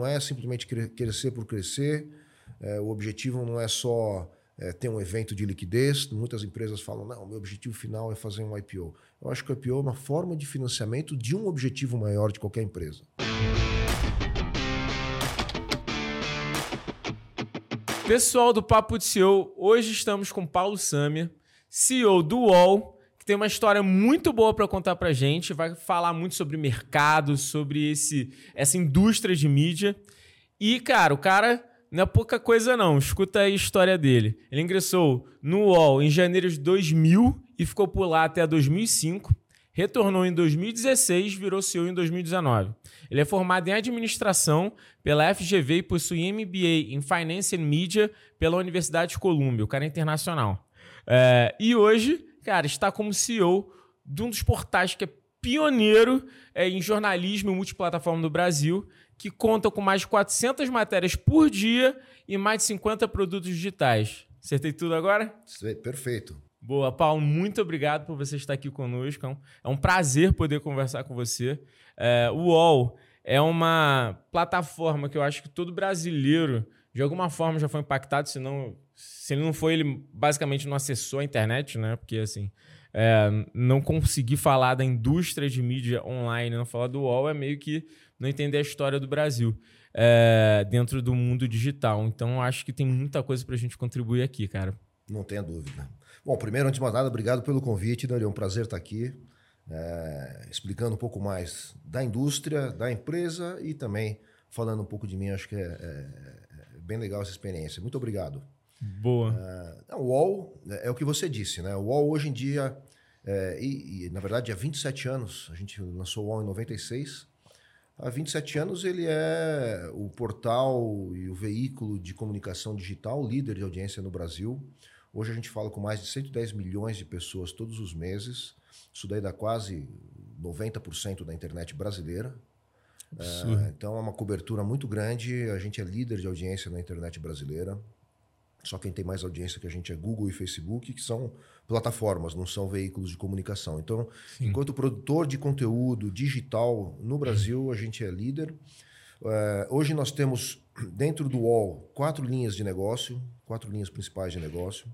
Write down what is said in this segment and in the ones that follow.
não é simplesmente crescer por crescer, é, o objetivo não é só é, ter um evento de liquidez. Muitas empresas falam, não, meu objetivo final é fazer um IPO. Eu acho que o IPO é uma forma de financiamento de um objetivo maior de qualquer empresa. Pessoal do Papo de CEO, hoje estamos com Paulo Samia, CEO do UOL, que tem uma história muito boa para contar para gente. Vai falar muito sobre mercado, sobre esse, essa indústria de mídia. E, cara, o cara não é pouca coisa não. Escuta aí a história dele. Ele ingressou no UOL em janeiro de 2000 e ficou por lá até 2005. Retornou em 2016, virou CEO em 2019. Ele é formado em administração pela FGV e possui MBA em Finance and Media pela Universidade de Columbia. O cara é internacional. É, e hoje, cara, está como CEO de um dos portais que é pioneiro é, em jornalismo multiplataforma no Brasil, que conta com mais de 400 matérias por dia e mais de 50 produtos digitais. Acertei tudo agora? Perfeito. Boa, Paulo, muito obrigado por você estar aqui conosco. É um é prazer poder conversar com você. É, o UOL é uma plataforma que eu acho que todo brasileiro, de alguma forma, já foi impactado, senão, se ele não foi, ele basicamente não acessou a internet, né? Porque, assim, é, não conseguir falar da indústria de mídia online, não falar do UOL, é meio que não entender a história do Brasil é, dentro do mundo digital. Então, acho que tem muita coisa para a gente contribuir aqui, cara. Não tenha dúvida. Bom, primeiro, antes de mais nada, obrigado pelo convite, Dani. É um prazer estar aqui, é, explicando um pouco mais da indústria, da empresa e também falando um pouco de mim. Acho que é, é, é bem legal essa experiência. Muito obrigado. Boa. É, o UOL é, é, o que você disse, né? O UOL hoje em dia, é, e, e, na verdade há 27 anos, a gente lançou o UOL em 96. Há 27 anos ele é o portal e o veículo de comunicação digital líder de audiência no Brasil. Hoje a gente fala com mais de 110 milhões de pessoas todos os meses. Isso daí dá quase 90% da internet brasileira. É, então é uma cobertura muito grande. A gente é líder de audiência na internet brasileira. Só quem tem mais audiência que a gente é Google e Facebook, que são plataformas, não são veículos de comunicação. Então, Sim. enquanto produtor de conteúdo digital no Brasil, a gente é líder. É, hoje nós temos dentro do UOL quatro linhas de negócio, quatro linhas principais de negócio.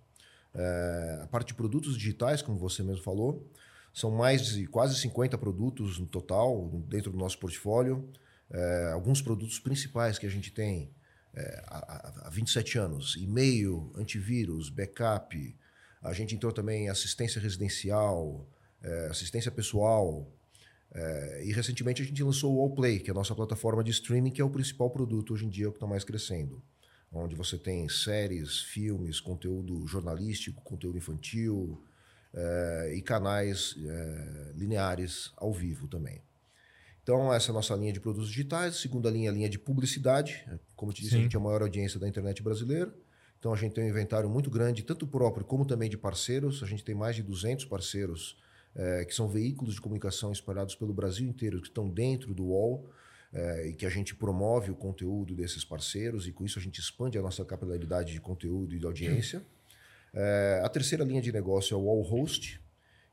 É, a parte de produtos digitais, como você mesmo falou, são mais de quase 50 produtos no total dentro do nosso portfólio. É, alguns produtos principais que a gente tem é, há, há 27 anos: e-mail, antivírus, backup. A gente entrou também em assistência residencial, é, assistência pessoal. É, e recentemente a gente lançou o Allplay, que é a nossa plataforma de streaming, que é o principal produto hoje em dia que está mais crescendo onde você tem séries, filmes, conteúdo jornalístico, conteúdo infantil é, e canais é, lineares ao vivo também. Então, essa é a nossa linha de produtos digitais. Segunda linha, a linha de publicidade. Como te disse, Sim. a gente é a maior audiência da internet brasileira. Então, a gente tem um inventário muito grande, tanto próprio como também de parceiros. A gente tem mais de 200 parceiros é, que são veículos de comunicação espalhados pelo Brasil inteiro, que estão dentro do UOL é, e que a gente promove o conteúdo desses parceiros e com isso a gente expande a nossa capilaridade de conteúdo e de audiência. É, a terceira linha de negócio é o All Host,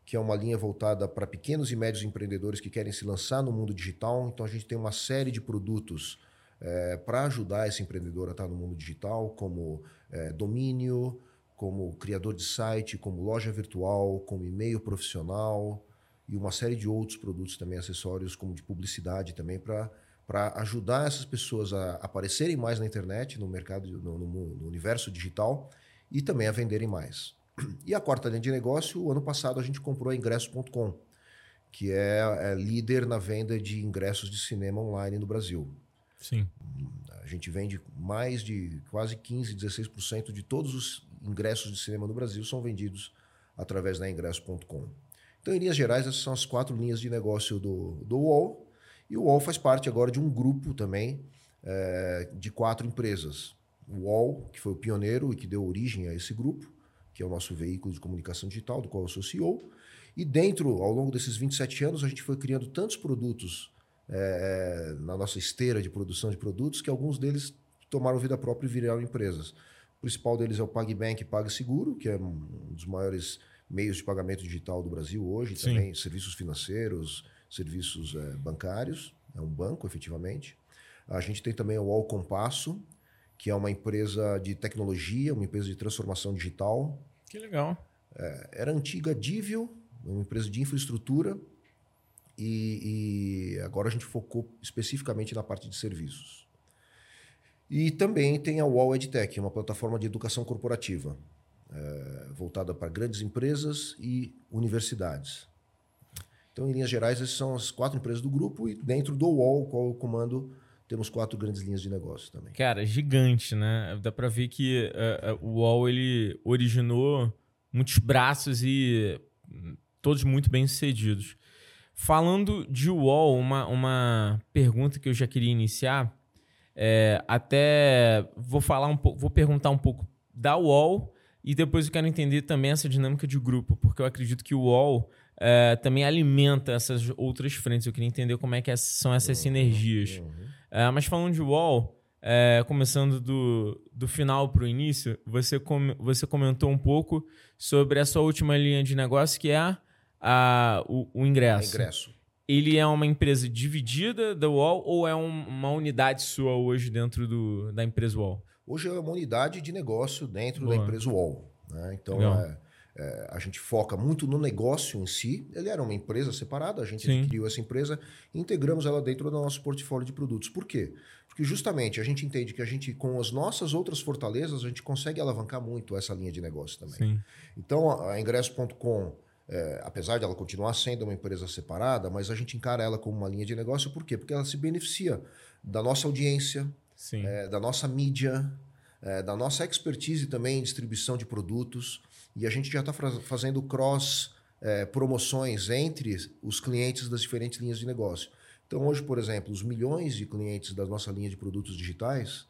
que é uma linha voltada para pequenos e médios empreendedores que querem se lançar no mundo digital. Então a gente tem uma série de produtos é, para ajudar esse empreendedor a estar no mundo digital, como é, domínio, como criador de site, como loja virtual, como e-mail profissional e uma série de outros produtos também, acessórios como de publicidade também para para ajudar essas pessoas a aparecerem mais na internet, no mercado, no, no, no, universo digital e também a venderem mais. E a quarta linha de negócio, o ano passado a gente comprou a ingresso.com, que é, é, líder na venda de ingressos de cinema online no Brasil. Sim. A gente vende mais de quase 15, 16% de todos os ingressos de cinema no Brasil são vendidos através da ingresso.com. Então, em linhas gerais, essas são as quatro linhas de negócio do, do UOL. E o UOL faz parte agora de um grupo também é, de quatro empresas. O UOL, que foi o pioneiro e que deu origem a esse grupo, que é o nosso veículo de comunicação digital, do qual eu sou CEO. E dentro, ao longo desses 27 anos, a gente foi criando tantos produtos é, na nossa esteira de produção de produtos que alguns deles tomaram vida própria e viraram empresas. O principal deles é o PagBank e PagSeguro, que é um dos maiores meios de pagamento digital do Brasil hoje, Sim. também serviços financeiros, serviços é, bancários, é um banco efetivamente. A gente tem também o UOL Compasso, que é uma empresa de tecnologia, uma empresa de transformação digital. Que legal. É, era antiga Divio, uma empresa de infraestrutura, e, e, agora a gente focou especificamente na parte de serviços. E também tem a UOL EdTech, uma plataforma de educação corporativa, é, voltada para grandes empresas e universidades. Então, em linhas gerais, essas são as quatro empresas do grupo e dentro do UOL, qual eu comando, temos quatro grandes linhas de negócio também. Cara, gigante, né? Dá para ver que uh, uh, o UOL ele originou muitos braços e hum, todos muito bem sucedidos. Falando de UOL, uma, uma pergunta que eu já queria iniciar, é, até vou falar um pouco, vou perguntar um pouco da UOL e depois eu quero entender também essa dinâmica de grupo, porque eu acredito que o UOL é, também alimenta essas outras frentes. Eu queria entender como é que são essas uhum, sinergias. Uhum. É, mas falando de UOL, é, começando do, do final para o início, você, com, você comentou um pouco sobre a sua última linha de negócio, que é a, a o, o ingresso. ingresso. Ele é uma empresa dividida da UOL ou é um, uma unidade sua hoje dentro do, da empresa UOL? Hoje é uma unidade de negócio dentro Boa. da empresa UOL. Né? Então, é, é, a gente foca muito no negócio em si. Ele era uma empresa separada, a gente adquiriu essa empresa e integramos ela dentro do nosso portfólio de produtos. Por quê? Porque justamente a gente entende que a gente, com as nossas outras fortalezas, a gente consegue alavancar muito essa linha de negócio também. Sim. Então, a ingresso.com, é, apesar de ela continuar sendo uma empresa separada, mas a gente encara ela como uma linha de negócio, por quê? Porque ela se beneficia da nossa audiência, é, da nossa mídia, é, da nossa expertise também em distribuição de produtos. E a gente já está fazendo cross é, promoções entre os clientes das diferentes linhas de negócio. Então, hoje, por exemplo, os milhões de clientes da nossa linha de produtos digitais,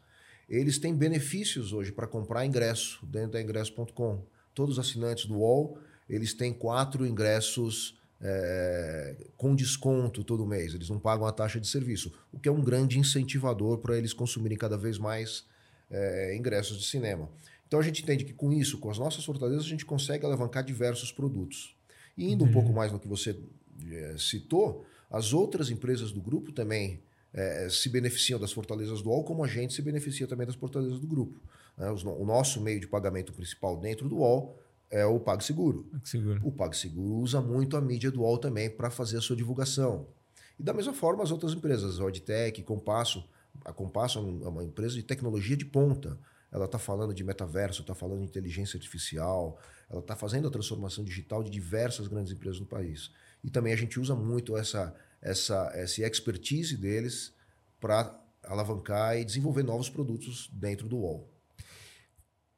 eles têm benefícios hoje para comprar ingresso dentro da ingresso.com. Todos os assinantes do UOL, eles têm quatro ingressos é, com desconto todo mês. Eles não pagam a taxa de serviço, o que é um grande incentivador para eles consumirem cada vez mais é, ingressos de cinema. Então a gente entende que com isso, com as nossas fortalezas, a gente consegue alavancar diversos produtos. E indo uhum. um pouco mais no que você é, citou, as outras empresas do grupo também é, se beneficiam das fortalezas do UOL, como a gente se beneficia também das fortalezas do grupo. Né? O nosso meio de pagamento principal dentro do UOL é o PagSeguro. PagSeguro. O PagSeguro usa muito a mídia do UOL também para fazer a sua divulgação. E da mesma forma as outras empresas, a Auditec, Compasso. A Compasso é uma empresa de tecnologia de ponta ela está falando de metaverso, está falando de inteligência artificial, ela está fazendo a transformação digital de diversas grandes empresas no país. E também a gente usa muito essa, essa, essa expertise deles para alavancar e desenvolver novos produtos dentro do UOL.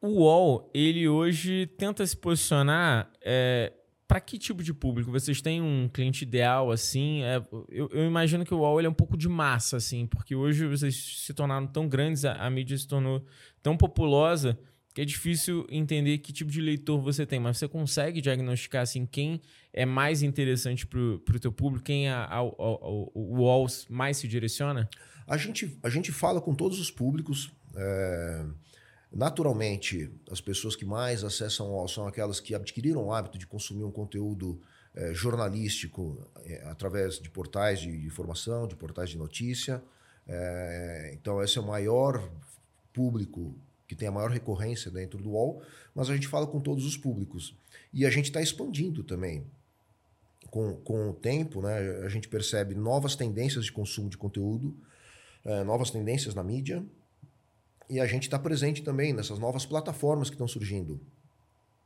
O UOL, ele hoje tenta se posicionar é, para que tipo de público? Vocês têm um cliente ideal, assim? É, eu, eu, imagino que o UOL é um pouco de massa, assim, porque hoje vocês se tornaram tão grandes, a, a, mídia se tornou tão populosa que é difícil entender que tipo de leitor você tem, mas você consegue diagnosticar, assim, quem é mais interessante para o teu público, quem a, a, o UOL mais se direciona? A gente, a gente fala com todos os públicos, é... Naturalmente, as pessoas que mais acessam o UOL são aquelas que adquiriram o hábito de consumir um conteúdo é, jornalístico é, através de portais de informação, de portais de notícia. É, então, esse é o maior público que tem a maior recorrência dentro do UOL, mas a gente fala com todos os públicos. E a gente está expandindo também. Com, com o tempo, né, a gente percebe novas tendências de consumo de conteúdo, novas tendências na mídia, e a gente está presente também nessas novas plataformas que estão surgindo.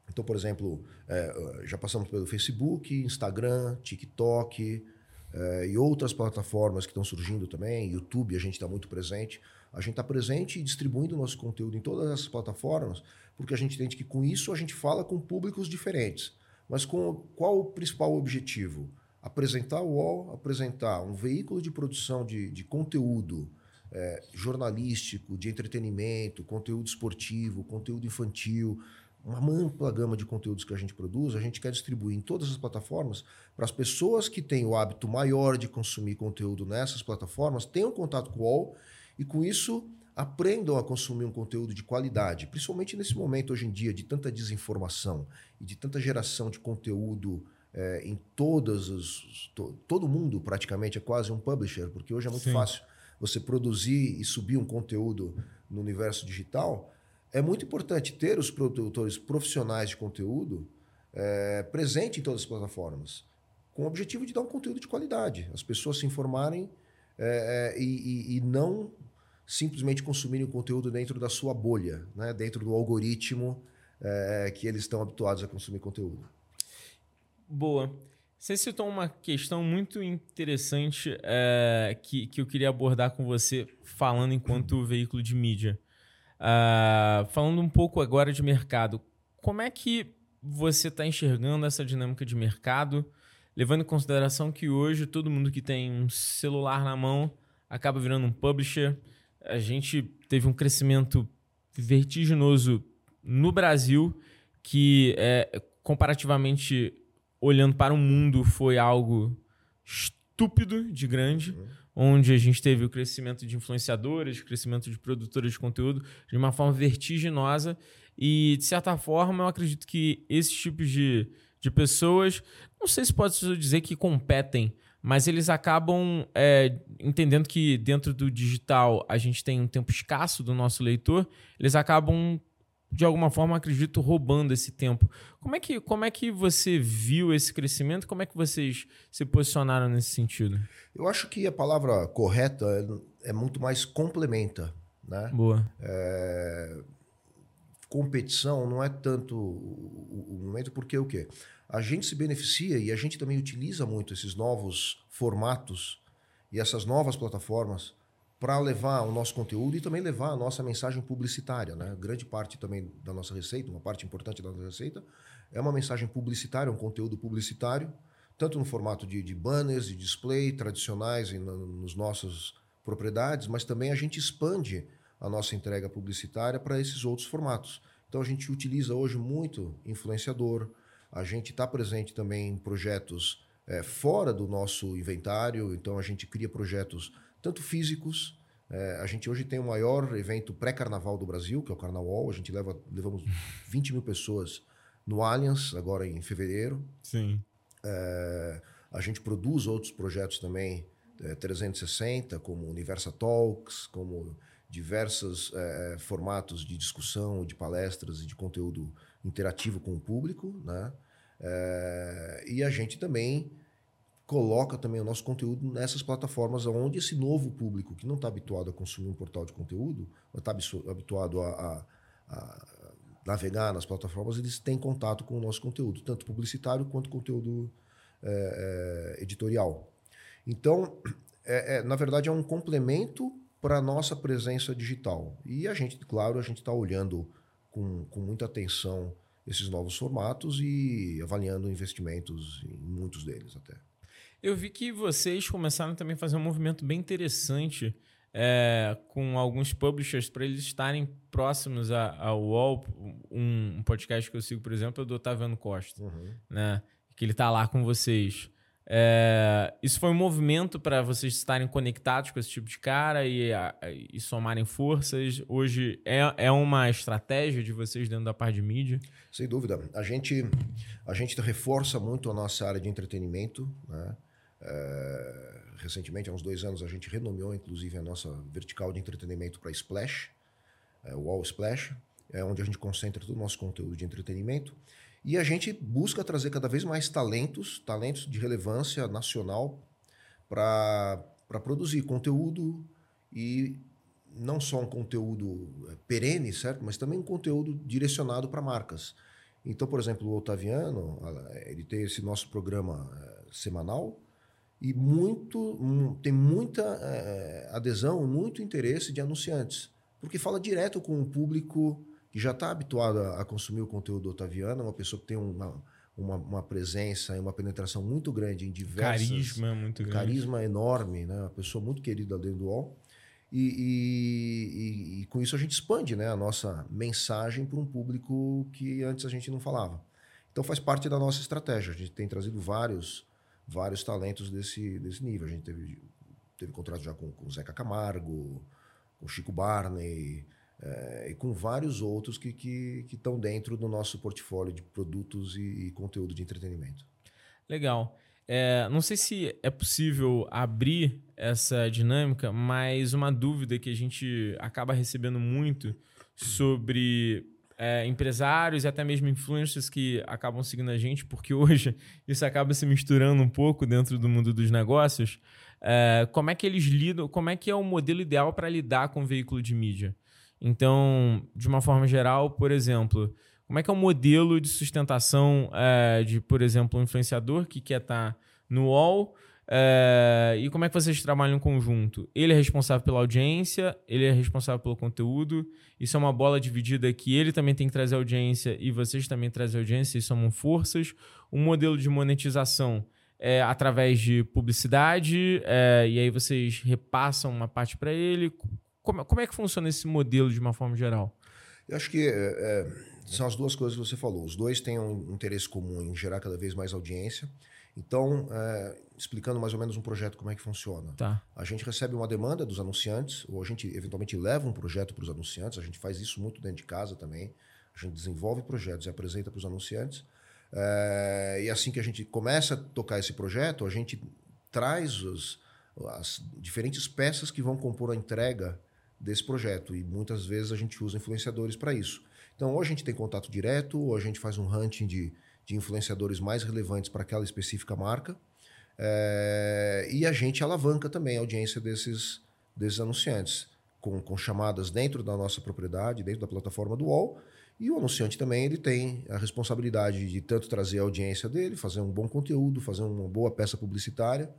Então, por exemplo, é, já passamos pelo Facebook, Instagram, TikTok é, e outras plataformas que estão surgindo também. YouTube, a gente está muito presente. A gente está presente e distribuindo nosso conteúdo em todas essas plataformas, porque a gente entende que com isso a gente fala com públicos diferentes. Mas com qual o principal objetivo? Apresentar o UOL, apresentar um veículo de produção de, de conteúdo é, jornalístico, de entretenimento, conteúdo esportivo, conteúdo infantil, uma ampla gama de conteúdos que a gente produz, a gente quer distribuir em todas as plataformas para as pessoas que têm o hábito maior de consumir conteúdo nessas plataformas tenham contato com o UOL e com isso aprendam a consumir um conteúdo de qualidade, principalmente nesse momento hoje em dia de tanta desinformação e de tanta geração de conteúdo é, em todas as. To, todo mundo praticamente é quase um publisher, porque hoje é muito Sim. fácil você produzir e subir um conteúdo no universo digital, é muito importante ter os produtores profissionais de conteúdo é, presente em todas as plataformas, com o objetivo de dar um conteúdo de qualidade, as pessoas se informarem é, é, e, e, não simplesmente consumirem o conteúdo dentro da sua bolha, né? dentro do algoritmo é, que eles estão habituados a consumir conteúdo. Boa. Você citou uma questão muito interessante é, que, que eu queria abordar com você, falando enquanto veículo de mídia. Uh, falando um pouco agora de mercado, como é que você está enxergando essa dinâmica de mercado, levando em consideração que hoje todo mundo que tem um celular na mão acaba virando um publisher? A gente teve um crescimento vertiginoso no Brasil, que é, comparativamente olhando para o mundo foi algo estúpido de grande. Uhum onde a gente teve o crescimento de influenciadores, crescimento de produtores de conteúdo de uma forma vertiginosa. E, de certa forma, eu acredito que esses tipos de, de pessoas, não sei se pode dizer que competem, mas eles acabam é, entendendo que dentro do digital a gente tem um tempo escasso do nosso leitor, eles acabam de alguma forma, acredito, roubando esse tempo. Como é que, como é que você viu esse crescimento? Como é que vocês se posicionaram nesse sentido? Eu acho que a palavra correta é, é muito mais complementa. Né? Boa. É... Competição não é tanto o, o momento, porque o quê? A gente se beneficia e a gente também utiliza muito esses novos formatos e essas novas plataformas para levar o nosso conteúdo e também levar a nossa mensagem publicitária. Né? Grande parte também da nossa receita, uma parte importante da nossa receita, é uma mensagem publicitária, um conteúdo publicitário, tanto no formato de, de banners, de display tradicionais em, nos nossas propriedades, mas também a gente expande a nossa entrega publicitária para esses outros formatos. Então a gente utiliza hoje muito influenciador, a gente está presente também em projetos é, fora do nosso inventário, então a gente cria projetos tanto físicos. É, a gente hoje tem o maior evento pré-carnaval do Brasil, que é o Carnaval. A gente leva, levamos 20 mil pessoas no Allianz, agora em fevereiro. Sim. É, a gente produz outros projetos também, é, 360, como Universa Talks, como diversos formatos de discussão, de palestras e de conteúdo interativo com o público. Né? E a gente também coloca também o nosso conteúdo nessas plataformas onde esse novo público que não está habituado a consumir um portal de conteúdo, está habituado a, a, a, navegar nas plataformas, eles têm contato com o nosso conteúdo, tanto publicitário quanto conteúdo é, é, editorial. Então, é, é, na verdade, é um complemento para a nossa presença digital. E a gente, claro, a gente está olhando com, com muita atenção esses novos formatos e avaliando investimentos em muitos deles até. Eu vi que vocês começaram também a fazer um movimento bem interessante é, com alguns publishers para eles estarem próximos ao UOL. Um, um, podcast que eu sigo, por exemplo, é do Otaviano Costa, uhum. né? que ele está lá com vocês. É, isso foi um movimento para vocês estarem conectados com esse tipo de cara e, e somarem forças. Hoje é, é uma estratégia de vocês dentro da parte de mídia? Sem dúvida. A gente, a gente reforça muito a nossa área de entretenimento. Né? É, recentemente, há uns dois anos, a gente renomeou, inclusive, a nossa vertical de entretenimento para Splash, é, o All Splash, é onde a gente concentra todo o nosso conteúdo de entretenimento. E a gente busca trazer cada vez mais talentos, talentos de relevância nacional, para produzir conteúdo e não só um conteúdo é, perene, certo? Mas também um conteúdo direcionado para marcas. Então, por exemplo, o Otaviano, ele tem esse nosso programa semanal, e muito tem muita é, adesão, muito interesse de anunciantes, porque fala direto com o público que já está habituado a, a, consumir o conteúdo do Otaviano, uma pessoa que tem uma, uma, uma, presença e uma penetração muito grande em diversas... Carisma muito grande. Carisma enorme, né? uma pessoa muito querida dentro do UOL. E, e, e, e, com isso a gente expande né, a nossa mensagem para um público que antes a gente não falava. Então faz parte da nossa estratégia. A gente tem trazido vários vários talentos desse, desse nível. A gente teve, teve contrato já com, com o Zeca Camargo, com o Chico Barney, é, e com vários outros que estão que, que dentro do nosso portfólio de produtos e, e, conteúdo de entretenimento. Legal. é, não sei se é possível abrir essa dinâmica, mas uma dúvida que a gente acaba recebendo muito sobre é, empresários e até mesmo influencers que acabam seguindo a gente, porque hoje isso acaba se misturando um pouco dentro do mundo dos negócios. É, como é que eles lidam, como é que é o modelo ideal para lidar com o veículo de mídia? Então, de uma forma geral, por exemplo, como é que é o modelo de sustentação é, de, por exemplo, um influenciador que quer estar tá no UOL é, e como é que vocês trabalham em conjunto? Ele é responsável pela audiência, ele é responsável pelo conteúdo. Isso é uma bola dividida que ele também tem que trazer audiência e vocês também trazem audiência e somam forças. O modelo de monetização é através de publicidade, é, e aí vocês repassam uma parte para ele. Como, como, é que funciona esse modelo de uma forma geral? Eu acho que é, são as duas coisas que você falou. Os dois têm um interesse comum em gerar cada vez mais audiência. Então, é, explicando mais ou menos um projeto como é que funciona. Tá. A gente recebe uma demanda dos anunciantes, ou a gente eventualmente leva um projeto para os anunciantes, a gente faz isso muito dentro de casa também. A gente desenvolve projetos e apresenta para os anunciantes. É, e assim que a gente começa a tocar esse projeto, a gente traz os, as diferentes peças que vão compor a entrega desse projeto. E muitas vezes a gente usa influenciadores para isso. Então, ou a gente tem contato direto, ou a gente faz um hunting de, de influenciadores mais relevantes para aquela específica marca. É, e a gente alavanca também a audiência desses, desses anunciantes, com, com chamadas dentro da nossa propriedade, dentro da plataforma do UOL. E o anunciante também ele tem a responsabilidade de tanto trazer a audiência dele, fazer um bom conteúdo, fazer uma boa peça publicitária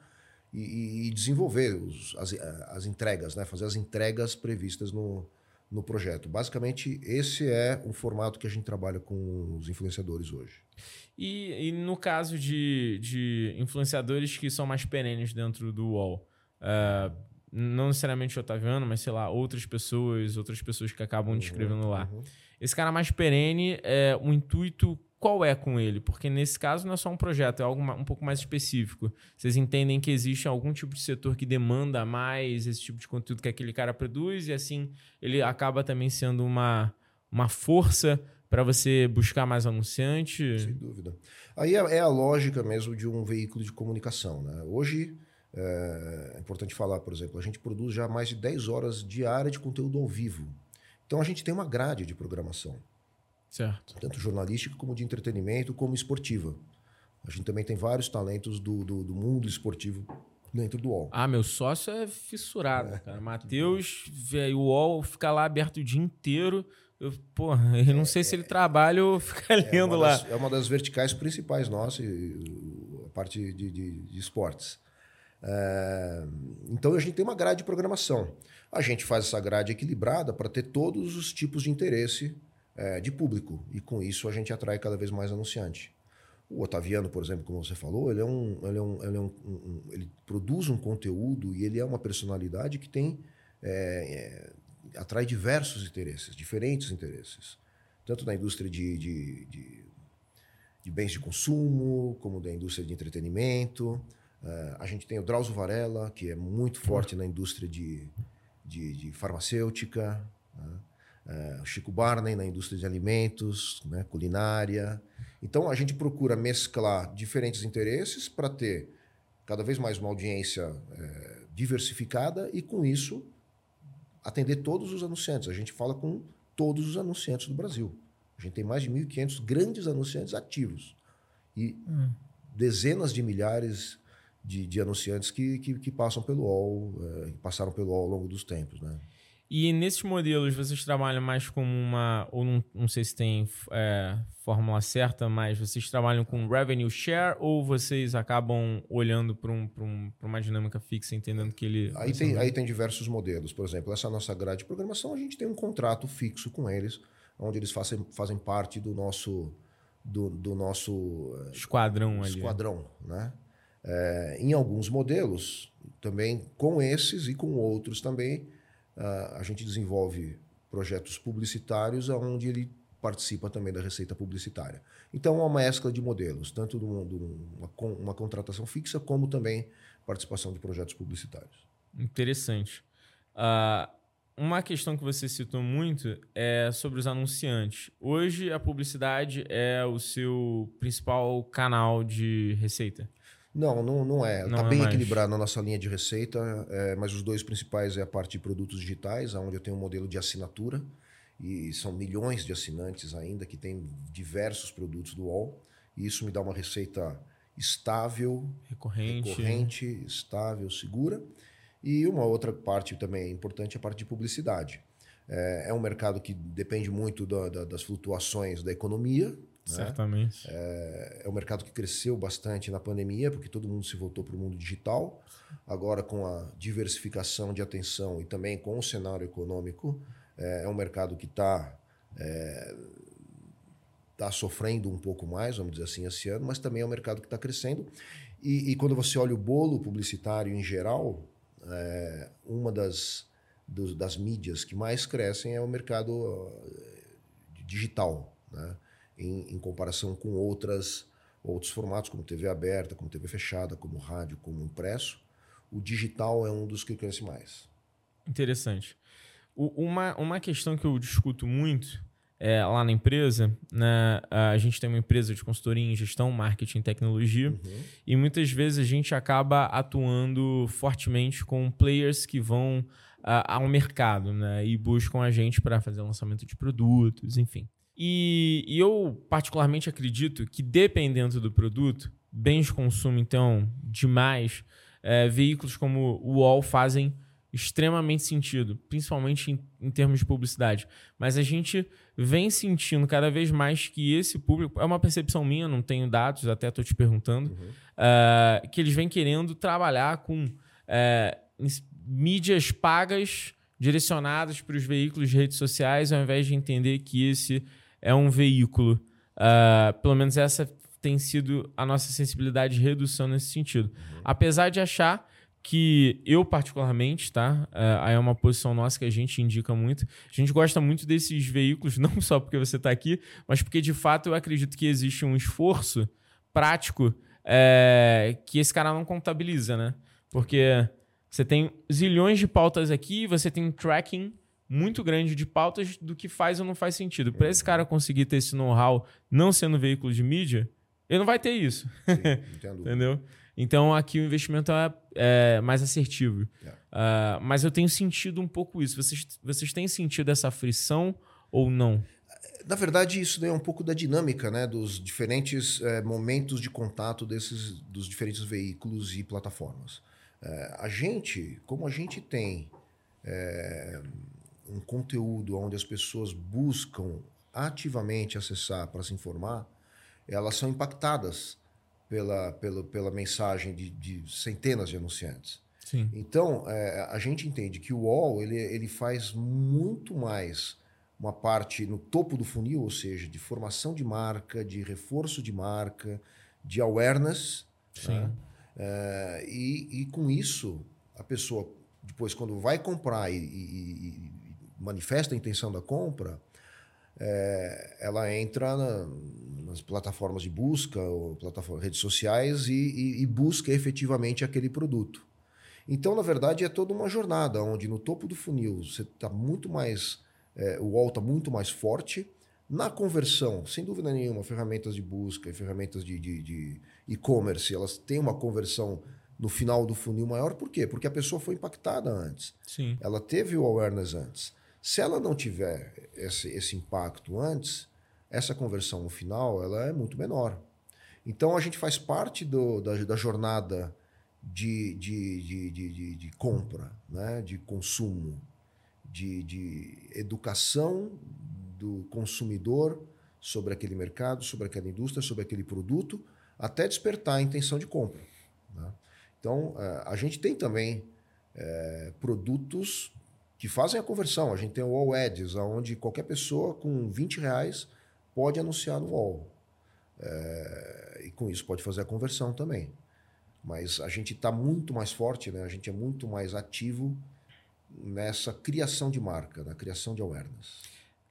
e, e desenvolver os, as, as entregas, né? fazer as entregas previstas no, no projeto. Basicamente, esse é o formato que a gente trabalha com os influenciadores hoje. E, e no caso de, de influenciadores que são mais perenes dentro do UOL, uh, não necessariamente o Otaviano, mas sei lá, outras pessoas, outras pessoas que acabam descrevendo uhum, lá. Uhum. Esse cara mais perene, é, o intuito qual é com ele? Porque nesse caso não é só um projeto, é algo um pouco mais específico. Vocês entendem que existe algum tipo de setor que demanda mais esse tipo de conteúdo que aquele cara produz e assim ele acaba também sendo uma, uma força para você buscar mais anunciante? Sem dúvida. Aí é, é, a lógica mesmo de um veículo de comunicação. Né? Hoje, é, é importante falar, por exemplo, a gente produz já mais de 10 horas diárias de conteúdo ao vivo. Então a gente tem uma grade de programação. Certo. Tanto jornalística como de entretenimento, como esportiva. A gente também tem vários talentos do, do, do mundo esportivo dentro do UOL. Ah, meu sócio é fissurado, é. cara. Matheus, o UOL fica lá aberto o dia inteiro. Eu, porra, eu não sei se ele trabalha ou fica é lendo lá. Das, é uma das verticais principais nossas, a parte de, de, de esportes. É, então a gente tem uma grade de programação. A gente faz essa grade equilibrada para ter todos os tipos de interesse é, de público. E com isso a gente atrai cada vez mais anunciante. O Otaviano, por exemplo, como você falou, ele, é um, ele, é um, ele, é um, um, ele produz um conteúdo e ele é uma personalidade que tem é, atrai diversos interesses, diferentes interesses, tanto da indústria de, de, de, de bens de consumo, como da indústria de entretenimento. Uh, a gente tem o Drauzio Varela, que é muito forte na indústria de, de, de farmacêutica. Né? Uh, Chico Barney na indústria de alimentos, né? culinária. Então a gente procura mesclar diferentes interesses para ter cada vez mais uma audiência é, diversificada e com isso atender todos os anunciantes. A gente fala com todos os anunciantes do Brasil. A gente tem mais de 1.500 grandes anunciantes ativos e hum. dezenas de milhares de, de anunciantes que, que, que, passam pelo UOL, é, passaram pelo UOL ao longo dos tempos. Né? E nesses modelos vocês trabalham mais como uma. Ou não, não sei se tem é, fórmula certa, mas vocês trabalham com revenue share ou vocês acabam olhando para um, um, uma dinâmica fixa, entendendo que ele. Aí tem, aí tem diversos modelos. Por exemplo, essa nossa grade de programação, a gente tem um contrato fixo com eles, onde eles fazem, fazem parte do nosso. Do, do nosso esquadrão ali. Esquadrão, né? É, em alguns modelos, também com esses e com outros também, a gente desenvolve projetos publicitários onde ele participa também da receita publicitária. Então, é uma mescla de modelos, tanto de uma, de uma, uma contratação fixa, como também participação de projetos publicitários. Interessante. Uh, uma questão que você citou muito é sobre os anunciantes. Hoje, a publicidade é o seu principal canal de receita? Não, não, não é. Está é bem mais. equilibrado na nossa linha de receita, é, mas os dois principais é a parte de produtos digitais, onde eu tenho um modelo de assinatura, e são milhões de assinantes ainda que têm diversos produtos do UOL, e isso me dá uma receita estável, Recorrente. recorrente, estável, segura. E uma outra parte também importante é a parte de publicidade. É, é um mercado que depende muito da- da- das flutuações da economia. Né? Certamente. É um mercado que cresceu bastante na pandemia, porque todo mundo se voltou para o mundo digital. Agora, com a diversificação de atenção e também com o cenário econômico, é, é um mercado que está tá sofrendo um pouco mais, vamos dizer assim, esse ano, mas também é um mercado que está crescendo. E, e quando você olha o bolo publicitário em geral, é, uma das, dos- das mídias que mais crescem é o mercado eh, digital, né? Em, em comparação com outras, outros formatos, como TV aberta, como TV fechada, como rádio, como impresso. O digital é um dos que cresce mais. Interessante. O- uma, uma questão que eu discuto muito é, lá na empresa, né, a gente tem uma empresa de consultoria em gestão, marketing e tecnologia, e muitas vezes a gente acaba atuando fortemente com players que vão ah, ao mercado né, e buscam a gente para fazer lançamento de produtos, enfim. E, e eu particularmente acredito que, dependendo do produto, bens de consumo, então, demais, é, veículos como o UOL fazem extremamente sentido, principalmente em, em termos de publicidade. Mas a gente vem sentindo cada vez mais que esse público, é uma percepção minha, não tenho dados, até estou te perguntando, ah, que eles vêm querendo trabalhar com ins- mídias pagas direcionadas para os veículos de redes sociais, ao invés de entender que esse é um veículo. Ah, pelo menos essa tem sido a nossa sensibilidade de redução nesse sentido. Apesar de achar que eu, particularmente, tá? É, aí é uma posição nossa que a gente indica muito. A gente gosta muito desses veículos, não só porque você está aqui, mas porque de fato eu acredito que existe um esforço prático é, que esse cara não contabiliza, né? Porque você tem zilhões de pautas aqui, você tem tracking muito grande de pautas do que faz ou não faz sentido. Para esse cara conseguir ter esse know-how não sendo veículo de mídia, ele não vai ter isso. Sim. Entendeu? Então aqui o investimento é, é mais assertivo. É. Ah, mas eu tenho sentido um pouco isso. Vocês, vocês têm sentido essa frição ou não? Na verdade, isso daí é um pouco da dinâmica né, dos diferentes eh, momentos de contato desses, dos diferentes veículos e plataformas. Eh, a gente, como a gente tem eh, um conteúdo onde as pessoas buscam ativamente acessar para se informar, elas são impactadas pela, pela, pela mensagem de, de centenas de anunciantes. Sim. Então, é, a gente entende que o UOL ele, ele faz muito mais uma parte no topo do funil, ou seja, de formação de marca, de reforço de marca, de awareness. Sim. né? É, e, e com isso, a pessoa, depois, quando vai comprar e, e- manifesta a intenção da compra, é, ela entra na- nas plataformas de busca, ou plataformas, redes sociais e, e- e busca efetivamente aquele produto. Então, na verdade, é toda uma jornada onde no topo do funil você está muito mais. é, o UOL está muito mais forte. Na conversão, sem dúvida nenhuma, ferramentas de busca e ferramentas de, de- de e-commerce, elas têm uma conversão no final do funil maior. Por quê? Porque a pessoa foi impactada antes. Sim. Ela teve o awareness antes. Se ela não tiver esse, esse impacto antes, essa conversão no final ela é muito menor. Então a gente faz parte do- da, da jornada de, de, de, de, compra, né? de consumo, de, educação do consumidor sobre aquele mercado, sobre aquela indústria, sobre aquele produto, até despertar a intenção de compra. né? Então, eh, a gente tem também eh, produtos que fazem a conversão. A gente tem o All Ads, onde qualquer pessoa com 20 reais pode anunciar no All. Eh, e com isso pode fazer a conversão também. Mas a gente está muito mais forte, né? a gente é muito mais ativo nessa criação de marca, na criação de awareness.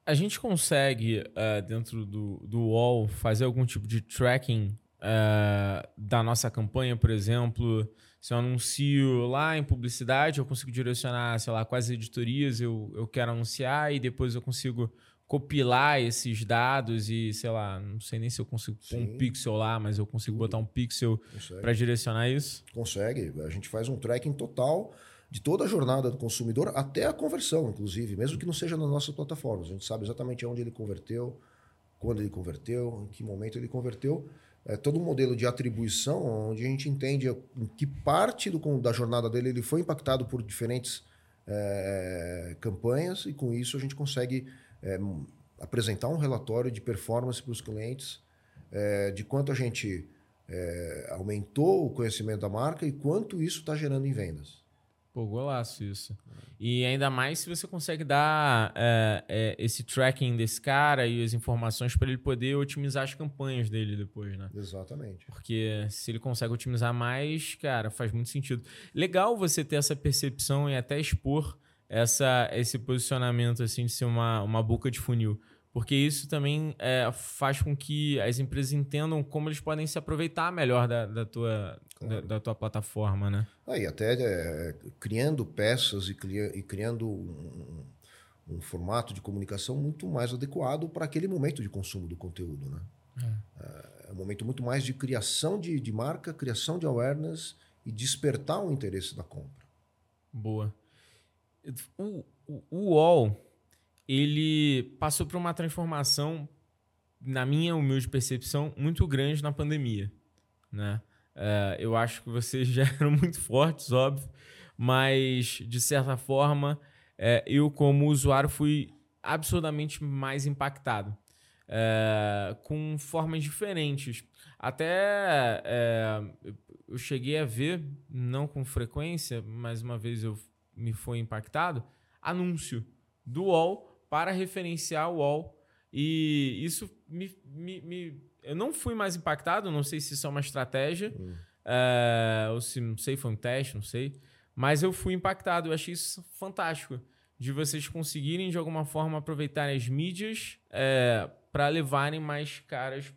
A gente consegue, eh, dentro do, do UOL, fazer algum tipo de tracking eh, da nossa campanha, por exemplo? Se eu anuncio lá em publicidade, eu consigo direcionar, sei lá, quais editorias eu, eu quero anunciar e depois eu consigo copilar esses dados e, sei lá, não sei nem se eu consigo pôr um pixel lá, mas eu consigo botar um pixel para direcionar isso? Consegue. A gente faz um tracking total de toda a jornada do consumidor até a conversão, inclusive, mesmo que não seja nas nossas plataformas. A gente sabe exatamente onde ele converteu, quando ele converteu, em que momento ele converteu. É todo um modelo de atribuição onde a gente entende em que parte do, da jornada dele ele foi impactado por diferentes é, campanhas e com isso a gente consegue é, apresentar um relatório de performance para os clientes, é, de quanto a gente aumentou o conhecimento da marca e quanto isso está gerando em vendas. Pô, golaço isso. E ainda mais se você consegue dar é, é, esse tracking desse cara e as informações para ele poder otimizar as campanhas dele depois, né? Exatamente. Porque se ele consegue otimizar mais, cara, faz muito sentido. Legal você ter essa percepção e até expor essa, esse posicionamento assim de ser uma, uma boca de funil. Porque isso também é, faz com que as empresas entendam como eles podem se aproveitar melhor da, da tua. Da, da, tua plataforma, né? Aí, até é, criando peças e, e criando um, um, formato de comunicação muito mais adequado para aquele momento de consumo do conteúdo, né? É, é um momento muito mais de criação de, de marca, criação de awareness e despertar o interesse da compra. Boa. O, o, o UOL, ele passou por uma transformação, na minha humilde percepção, muito grande na pandemia. Né? Uh, eu acho que vocês já eram muito fortes, óbvio, mas, de certa forma, uh, eu, como usuário, fui absurdamente mais impactado. Uh, com formas diferentes. Até eu cheguei a ver, não com frequência, mais uma vez eu me foi impactado, anúncio do UOL para referenciar o UOL. E isso me, me, me, Eu não fui mais impactado, não sei se isso é uma estratégia, hum. é, ou se não sei, foi um teste, não sei. Mas eu fui impactado, eu achei isso fantástico. De vocês conseguirem, de alguma forma, aproveitar as mídias é, para levarem mais caras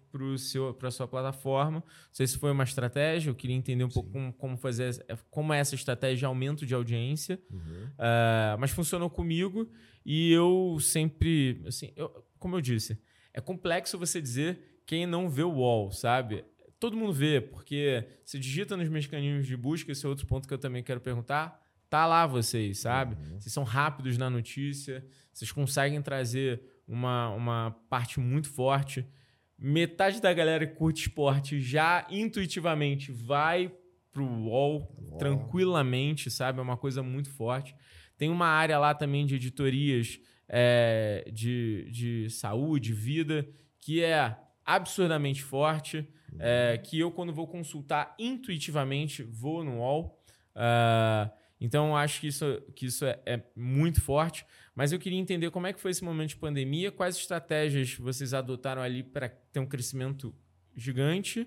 para a sua plataforma. Não sei se foi uma estratégia, eu queria entender um Sim. pouco como, como, fazer, como é essa estratégia de aumento de audiência. Uhum. Uh, mas funcionou comigo e eu sempre, assim, eu, como eu disse, é complexo você dizer quem não vê o wall, sabe? Todo mundo vê, porque se digita nos mecanismos de busca, esse é outro ponto que eu também quero perguntar. Tá lá vocês, sabe? Uhum. Vocês são rápidos na notícia, vocês conseguem trazer uma, uma parte muito forte. Metade da galera que curte esporte já intuitivamente vai pro UOL Uau. tranquilamente, sabe? É uma coisa muito forte. Tem uma área lá também de editorias é, de, de saúde, vida, que é absurdamente forte. É, que eu, quando vou consultar intuitivamente, vou no UOL. Uh, então, acho que isso, que isso é, é, muito forte. Mas eu queria entender como é que foi esse momento de pandemia, quais estratégias vocês adotaram ali para ter um crescimento gigante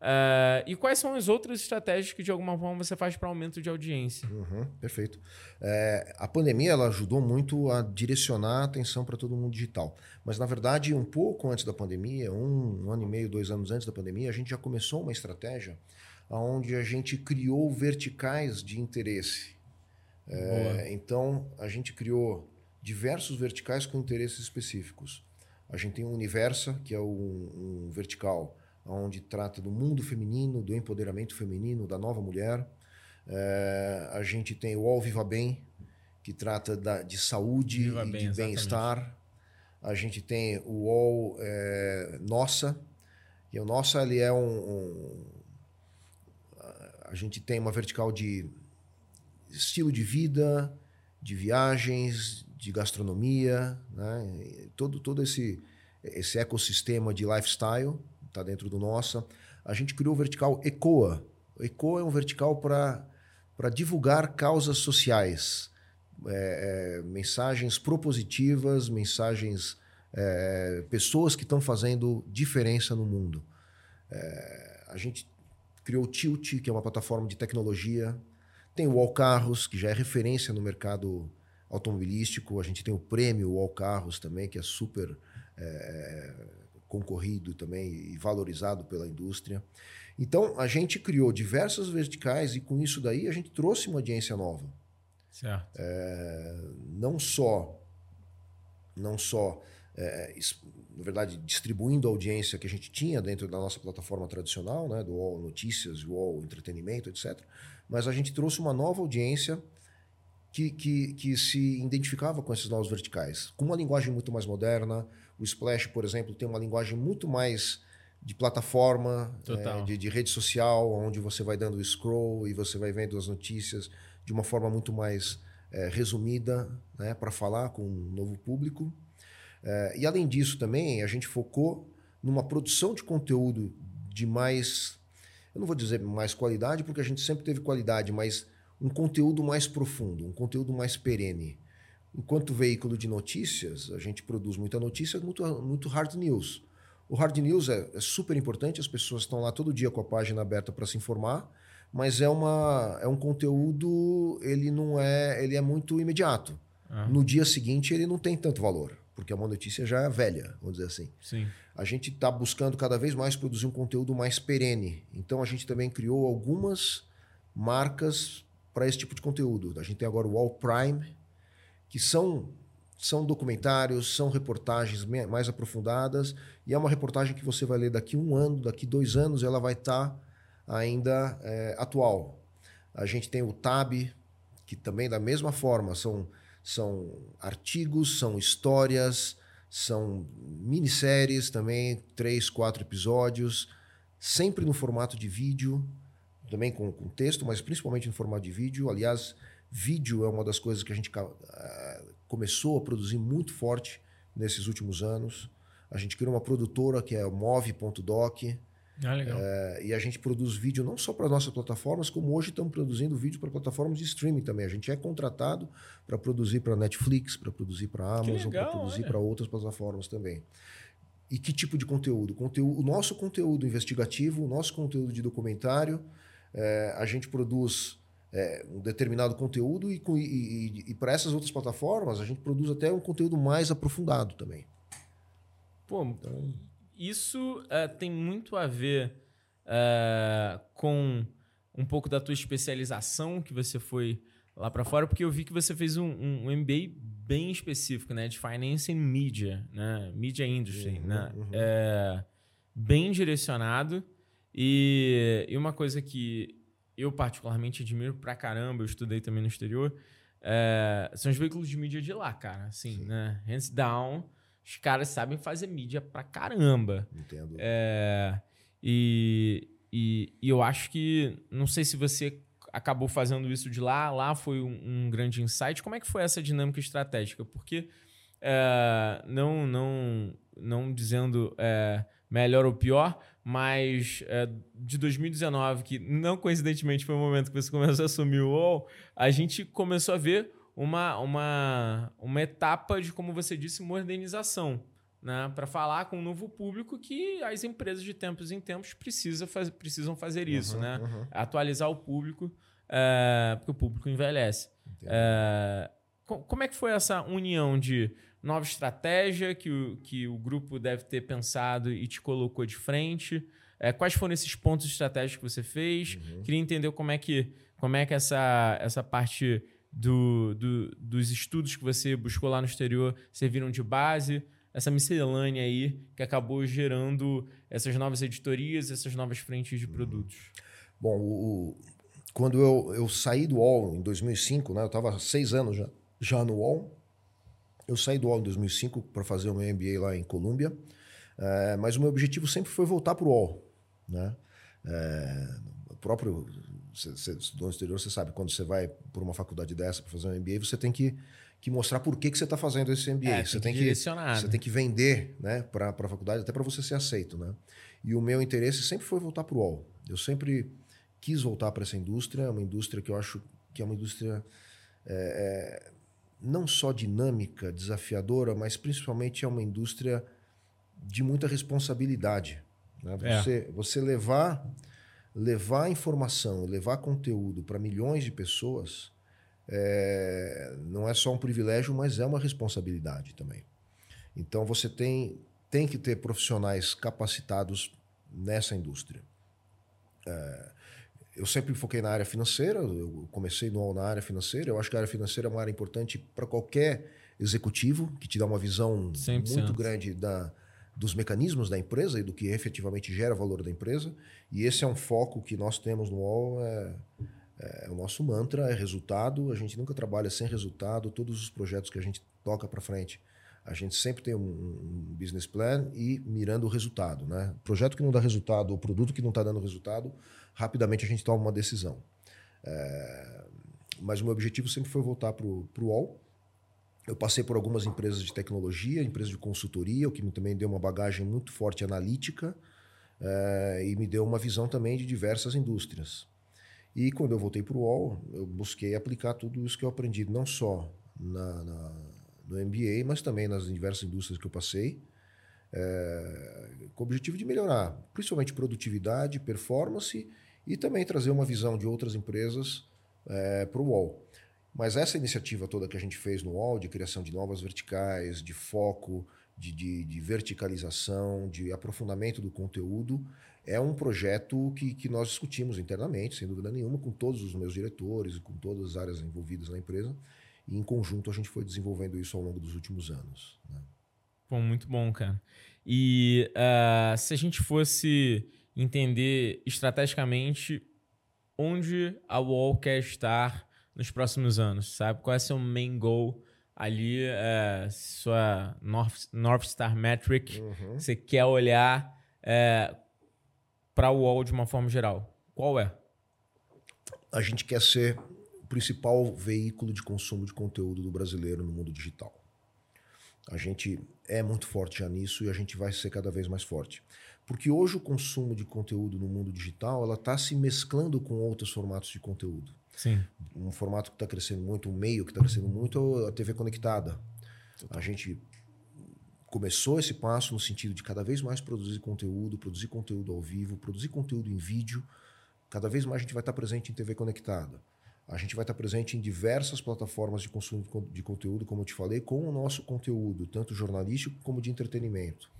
uh, e quais são as outras estratégias que, de alguma forma, você faz para aumento de audiência. Uhum, perfeito. É, a pandemia ela ajudou muito a direcionar a atenção para todo mundo digital. Mas, na verdade, um pouco antes da pandemia, um, um ano e meio, dois anos antes da pandemia, a gente já começou uma estratégia onde a gente criou verticais de interesse. É, então, a gente criou diversos verticais com interesses específicos. A gente tem o Universa, que é um, um vertical onde trata do mundo feminino, do empoderamento feminino, da nova mulher. É, a gente tem o All Viva Bem, que trata da, de saúde Viva e bem, de bem-estar. A gente tem o All é, Nossa, e o Nossa ele é um, um a gente tem uma vertical de estilo de vida, de viagens, de gastronomia, né? todo, todo esse, esse ecossistema de lifestyle está dentro do nossa. A gente criou o vertical ECOA. O ECOA é um vertical para divulgar causas sociais, é, é, mensagens propositivas, mensagens, é, pessoas que estão fazendo diferença no mundo. É, a gente criou o Tilt, que é uma plataforma de tecnologia. Tem o All Carros, que já é referência no mercado automobilístico. A gente tem o prêmio All Carros também, que é super é, concorrido também e valorizado pela indústria. Então, a gente criou diversas verticais e com isso daí a gente trouxe uma audiência nova. Certo. É, não só, não só é, na verdade, distribuindo a audiência que a gente tinha dentro da nossa plataforma tradicional, né, do UOL Notícias, UOL Entretenimento, etc. Mas a gente trouxe uma nova audiência que, que, que se identificava com esses novos verticais, com uma linguagem muito mais moderna. O Splash, por exemplo, tem uma linguagem muito mais de plataforma, é, de, de, rede social, onde você vai dando scroll e você vai vendo as notícias de uma forma muito mais é, resumida né, para falar com um novo público. É, e além disso também, a gente focou numa produção de conteúdo de mais, eu não vou dizer mais qualidade, porque a gente sempre teve qualidade, mas um conteúdo mais profundo, um conteúdo mais perene. Enquanto veículo de notícias, a gente produz muita notícia, muito, muito hard news. O hard news é, é super importante, as pessoas estão lá todo dia com a página aberta para se informar, mas é, uma, é um conteúdo, ele não é, ele é muito imediato. Ah. No dia seguinte ele não tem tanto valor porque é uma notícia já velha, vamos dizer assim. Sim. A gente está buscando cada vez mais produzir um conteúdo mais perene. Então a gente também criou algumas marcas para esse tipo de conteúdo. A gente tem agora o All Prime, que são são documentários, são reportagens mais aprofundadas e é uma reportagem que você vai ler daqui um ano, daqui dois anos, ela vai estar tá ainda é, atual. A gente tem o Tab, que também da mesma forma são são artigos, são histórias, são minisséries também, três, quatro episódios, sempre no formato de vídeo, também com, com texto, mas principalmente no formato de vídeo. Aliás, vídeo é uma das coisas que a gente uh, começou a produzir muito forte nesses últimos anos. A gente criou uma produtora que é o Move.doc, ah, legal. É, e a gente produz vídeo não só para nossas plataformas, como hoje estamos produzindo vídeo para plataformas de streaming também. A gente é contratado para produzir para Netflix, para produzir para Amazon, para produzir para outras plataformas também. E que tipo de conteúdo? conteúdo o nosso conteúdo investigativo, o nosso conteúdo de documentário, é, a gente produz é, um determinado conteúdo e, e, e, e para essas outras plataformas a gente produz até um conteúdo mais aprofundado também. Pô, então, isso uh, tem muito a ver uh, com um pouco da tua especialização que você foi lá para fora, porque eu vi que você fez um, um, MBA bem específico, né, de Finance and Media, né, Media Industry, uhum, né, uhum. É, bem direcionado e, e, uma coisa que eu particularmente admiro pra caramba, eu estudei também no exterior, é, são os veículos de mídia de lá, cara, assim, Sim. né, hands down, os caras sabem fazer mídia pra caramba. Entendo. É, e, e, e, eu acho que. Não sei se você acabou fazendo isso de lá. Lá foi um, um grande insight. Como é que foi essa dinâmica estratégica? Porque. É, não, não, não dizendo melhor ou pior, mas é, de 2019, que não coincidentemente foi o momento que você começou a assumir o UOL, a gente começou a ver uma, uma, uma etapa de, como você disse, modernização. Né, para falar com um novo público que as empresas de tempos em tempos precisa faz, precisam fazer isso, uhum, né? Uhum. Atualizar o público, é, porque o público envelhece. É, como é que foi essa união de nova estratégia que o, que o grupo deve ter pensado e te colocou de frente? É, quais foram esses pontos estratégicos que você fez? Uhum. Queria entender como é que, como é que essa, essa parte do, do, dos estudos que você buscou lá no exterior serviram de base, essa miscelânea aí que acabou gerando essas novas editorias, essas novas frentes de produtos? Bom, o, quando eu, eu saí do UOL em 2005, né, eu estava seis anos já, já no UOL, eu saí do UOL em 2005 para fazer o meu MBA lá em Colômbia, é, mas o meu objetivo sempre foi voltar para o UOL. Né? É, o próprio estudou no exterior, você sabe, quando você vai por uma faculdade dessa para fazer um MBA, você tem que, que mostrar por que, que você está fazendo esse MBA. É, você tem que, você né? tem que vender né, para a faculdade, até para você ser aceito. Né? E o meu interesse sempre foi voltar para o UOL. Eu sempre quis voltar para essa indústria, uma indústria que eu acho que é uma indústria é, não só dinâmica, desafiadora, mas principalmente é uma indústria de muita responsabilidade. Né? É. Você, você levar levar informação, levar conteúdo para milhões de pessoas é, não é só um privilégio, mas é uma responsabilidade também. Então você tem, tem que ter profissionais capacitados nessa indústria. É, eu sempre foquei na área financeira, eu comecei no, na área financeira, eu acho que a área financeira é uma área importante para qualquer executivo, que te dá uma visão 100%. muito grande da, dos mecanismos da empresa e do que efetivamente gera valor da empresa. E esse é um foco que nós temos no UOL. É, é, o nosso mantra é resultado. A gente nunca trabalha sem resultado. Todos os projetos que a gente toca para frente, a gente sempre tem um, um, business plan e mirando o resultado. Né? Projeto que não dá resultado, ou produto que não está dando resultado, rapidamente a gente toma uma decisão. É, mas o meu objetivo sempre foi voltar para o UOL. Eu passei por algumas empresas de tecnologia, empresas de consultoria, o que também deu uma bagagem muito forte analítica é, e me deu uma visão também de diversas indústrias. E quando eu voltei para o UOL, eu busquei aplicar tudo isso que eu aprendi, não só na, na, no MBA, mas também nas diversas indústrias que eu passei, é, com o objetivo de melhorar, principalmente produtividade, performance e também trazer uma visão de outras empresas é, para o UOL. Mas essa iniciativa toda que a gente fez no UOL, de criação de novas verticais, de foco, de, de, de verticalização, de aprofundamento do conteúdo, é um projeto que, que nós discutimos internamente, sem dúvida nenhuma, com todos os meus diretores e com todas as áreas envolvidas na empresa. E em conjunto a gente foi desenvolvendo isso ao longo dos últimos anos. Né? Bom, muito bom, cara. E uh, se a gente fosse entender estrategicamente onde a Wall quer estar nos próximos anos, sabe? Qual é seu main goal ali, é, sua North, North Star Metric? Uhum. Você quer olhar é, para o Wall de uma forma geral? Qual é? A gente quer ser o principal veículo de consumo de conteúdo do brasileiro no mundo digital. A gente é muito forte já nisso e a gente vai ser cada vez mais forte. Porque hoje o consumo de conteúdo no mundo digital ela está se mesclando com outros formatos de conteúdo. Sim. Um formato que está crescendo muito, um meio que está crescendo muito é a TV conectada. A gente começou esse passo no sentido de cada vez mais produzir conteúdo, produzir conteúdo ao vivo, produzir conteúdo em vídeo. Cada vez mais a gente vai estar tá presente em TV conectada. A gente vai estar presente em diversas plataformas de consumo de conteúdo, como eu te falei, com o nosso conteúdo, tanto jornalístico como de entretenimento.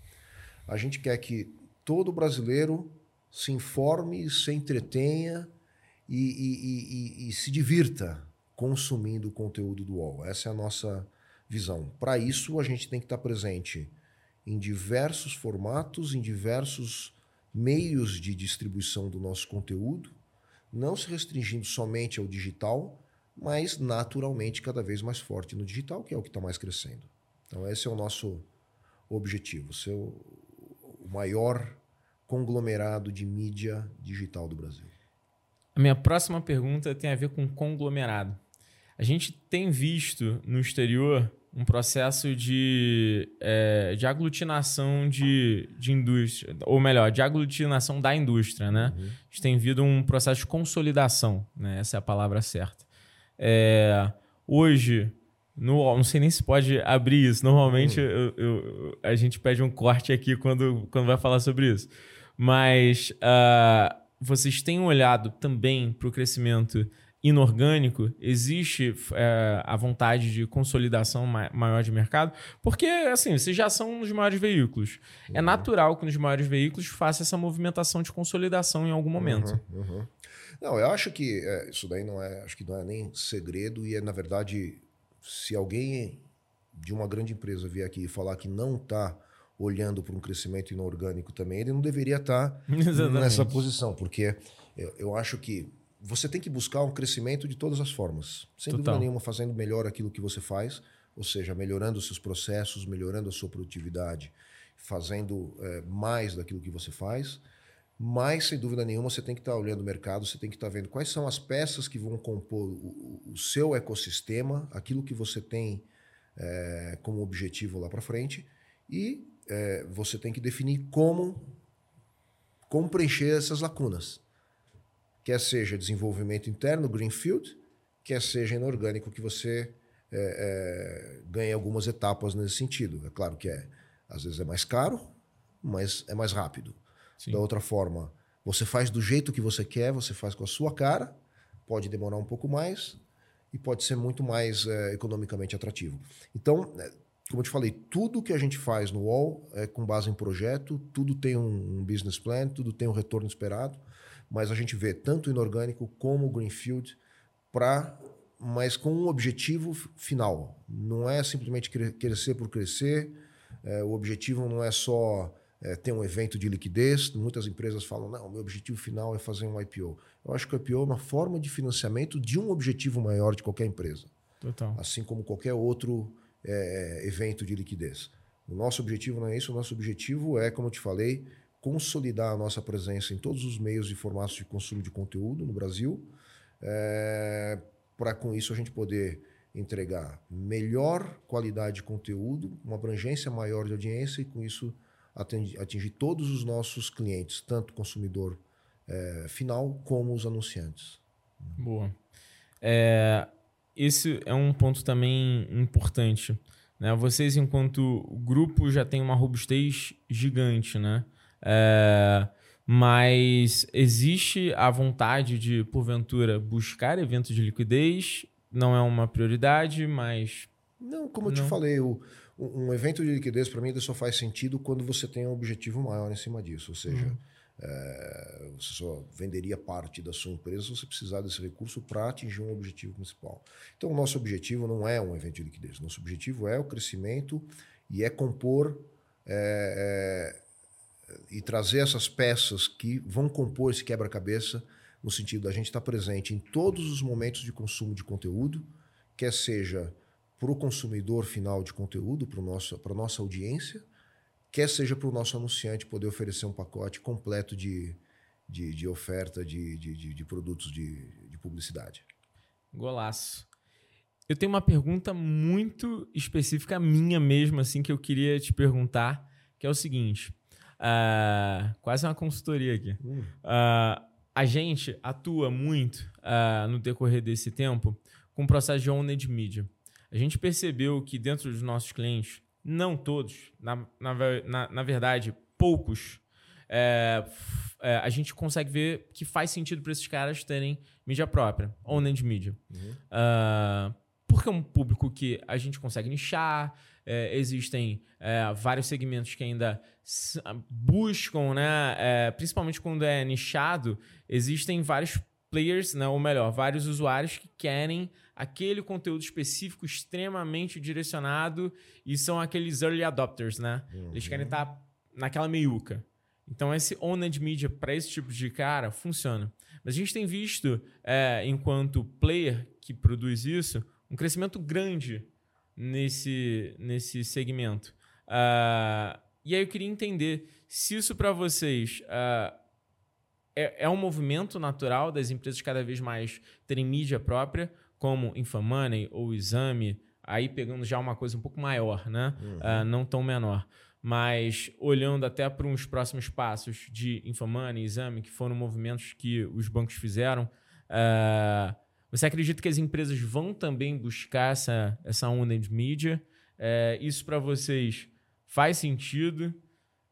A gente quer que todo brasileiro se informe, se entretenha e, e, e, e se divirta consumindo o conteúdo do UOL. Essa é a nossa visão. Para isso, a gente tem que estar presente em diversos formatos, em diversos meios de distribuição do nosso conteúdo, não se restringindo somente ao digital, mas naturalmente cada vez mais forte no digital, que é o que está mais crescendo. Então, esse é o nosso objetivo, ser o maior conglomerado de mídia digital do Brasil. A minha próxima pergunta tem a ver com conglomerado. A gente tem visto no exterior um processo de, é, de aglutinação de, de indústria, ou melhor, de aglutinação da indústria, né? Uhum. A gente tem visto um processo de consolidação, né? Essa é a palavra certa. É, hoje, no, não sei nem se pode abrir isso. Normalmente uhum. eu, eu, a gente pede um corte aqui quando, quando vai falar sobre isso. Mas uh, vocês têm olhado também para o crescimento inorgânico, existe é, a vontade de consolidação maior de mercado, porque assim, vocês já são um dos maiores veículos. É uhum. É natural que nos maiores veículos faça essa movimentação de consolidação em algum momento. Uhum, uhum. Não, eu acho que é, isso daí não é, acho que não é nem segredo e é na verdade, se alguém de uma grande empresa vier aqui e falar que não está olhando para um crescimento inorgânico também, ele não deveria estar nessa posição, porque eu, eu, acho que você tem que buscar um crescimento de todas as formas, sem Total. dúvida nenhuma, fazendo melhor aquilo que você faz, ou seja, melhorando os seus processos, melhorando a sua produtividade, fazendo é, mais daquilo que você faz. Mas, sem dúvida nenhuma, você tem que estar olhando o mercado, você tem que estar vendo quais são as peças que vão compor o, o seu ecossistema, aquilo que você tem é, como objetivo lá para frente, e é, você tem que definir como, como preencher essas lacunas. Quer seja desenvolvimento interno, greenfield, quer seja inorgânico, que você é, é, ganhe algumas etapas nesse sentido. É claro que é, às vezes é mais caro, mas é mais rápido. Sim. Da outra forma, você faz do jeito que você quer, você faz com a sua cara, pode demorar um pouco mais e pode ser muito mais é, economicamente atrativo. Então, é, como eu te falei, tudo que a gente faz no UOL é com base em projeto, tudo tem um, business plan, tudo tem um retorno esperado, mas a gente vê tanto inorgânico como greenfield para mas com um objetivo final. Não é simplesmente crescer por crescer. É, o objetivo não é só é, ter um evento de liquidez. Muitas empresas falam, não, meu objetivo final é fazer um IPO. Eu acho que o IPO é uma forma de financiamento de um objetivo maior de qualquer empresa. Total. Assim como qualquer outro é, evento de liquidez. O nosso objetivo não é isso. O nosso objetivo é, como eu te falei, consolidar a nossa presença em todos os meios e formatos de consumo de conteúdo no Brasil, é, para com isso a gente poder entregar melhor qualidade de conteúdo, uma abrangência maior de audiência e com isso atingir, todos os nossos clientes, tanto consumidor é, final como os anunciantes. Boa. É, esse é um ponto também importante. Né? Vocês, enquanto grupo, já têm uma robustez gigante, né? É, mas existe a vontade de, porventura, buscar eventos de liquidez. Não é uma prioridade, mas. Não, como eu não. te falei, o, um evento de liquidez para mim só faz sentido quando você tem um objetivo maior em cima disso. Ou seja, uhum. é, você só venderia parte da sua empresa se você precisar desse recurso para atingir um objetivo principal. Então, o nosso objetivo não é um evento de liquidez. Nosso objetivo é o crescimento e é compor. É, é, e trazer essas peças que vão compor esse quebra-cabeça, no sentido da gente estar presente em todos os momentos de consumo de conteúdo, quer seja para o consumidor final de conteúdo, para a nossa audiência, quer seja para o nosso anunciante poder oferecer um pacote completo de, de, de oferta de, de, de produtos de, de publicidade. Golaço. Eu tenho uma pergunta muito específica minha mesmo, assim, que eu queria te perguntar, que é o seguinte. Uh, quase uma consultoria aqui. Uh, a gente atua muito uh, no decorrer desse tempo com o processo de owned media. A gente percebeu que dentro dos nossos clientes, não todos, na, na, na verdade, poucos, é, é, a gente consegue ver que faz sentido para esses caras terem mídia própria, owned media. Uhum. Uh, porque é um público que a gente consegue nichar, é, existem é, vários segmentos que ainda buscam, né, é, principalmente quando é nichado, existem vários players, né, ou melhor, vários usuários que querem aquele conteúdo específico extremamente direcionado e são aqueles early adopters, né? Uhum. Eles querem estar tá naquela meiuca. Então, esse owned media para esse tipo de cara funciona. Mas a gente tem visto, é, enquanto player que produz isso, um crescimento grande nesse, nesse segmento. Uh, e aí eu queria entender se isso para vocês uh, é, é, um movimento natural das empresas cada vez mais terem mídia própria, como Infomoney ou Exame, aí pegando já uma coisa um pouco maior, né? Uhum. Uh, não tão menor. Mas olhando até para uns próximos passos de Infomoney, Exame, que foram movimentos que os bancos fizeram, uh, você acredita que as empresas vão também buscar essa, essa onda de mídia? É, isso para vocês faz sentido?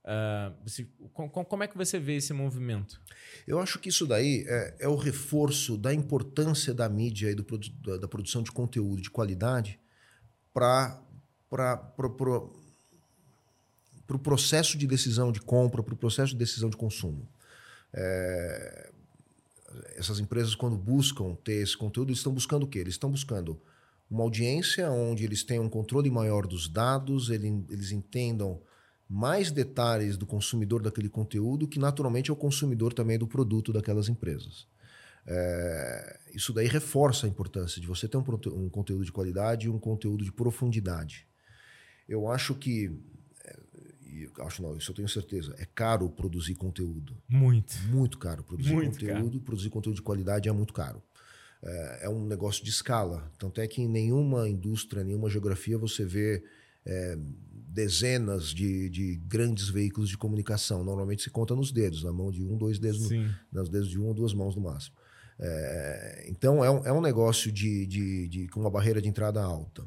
Uh, você, com, como é que você vê esse movimento? Eu acho que isso daí é, é o reforço da importância da mídia e do, da, da produção de conteúdo de qualidade para o pro processo de decisão de compra, para o processo de decisão de consumo. É, essas empresas, quando buscam ter esse conteúdo, eles estão buscando o quê? Eles estão buscando uma audiência onde eles tenham um controle maior dos dados, ele, eles entendam mais detalhes do consumidor daquele conteúdo, que naturalmente é o consumidor também do produto daquelas empresas. É, isso daí reforça a importância de você ter um, um conteúdo de qualidade e um conteúdo de profundidade. Eu acho que acho não, isso eu tenho certeza, é caro produzir conteúdo. Muito. Muito caro. Produzir muito conteúdo, caro. produzir conteúdo de qualidade é muito caro. É, é, um negócio de escala. Tanto é que em nenhuma indústria, nenhuma geografia você vê é, dezenas de, de, grandes veículos de comunicação. Normalmente se conta nos dedos, na mão de um, dois dedos, no, nos dedos de uma ou duas mãos no máximo. É, então é um, é um negócio de, de, de, com uma barreira de entrada alta.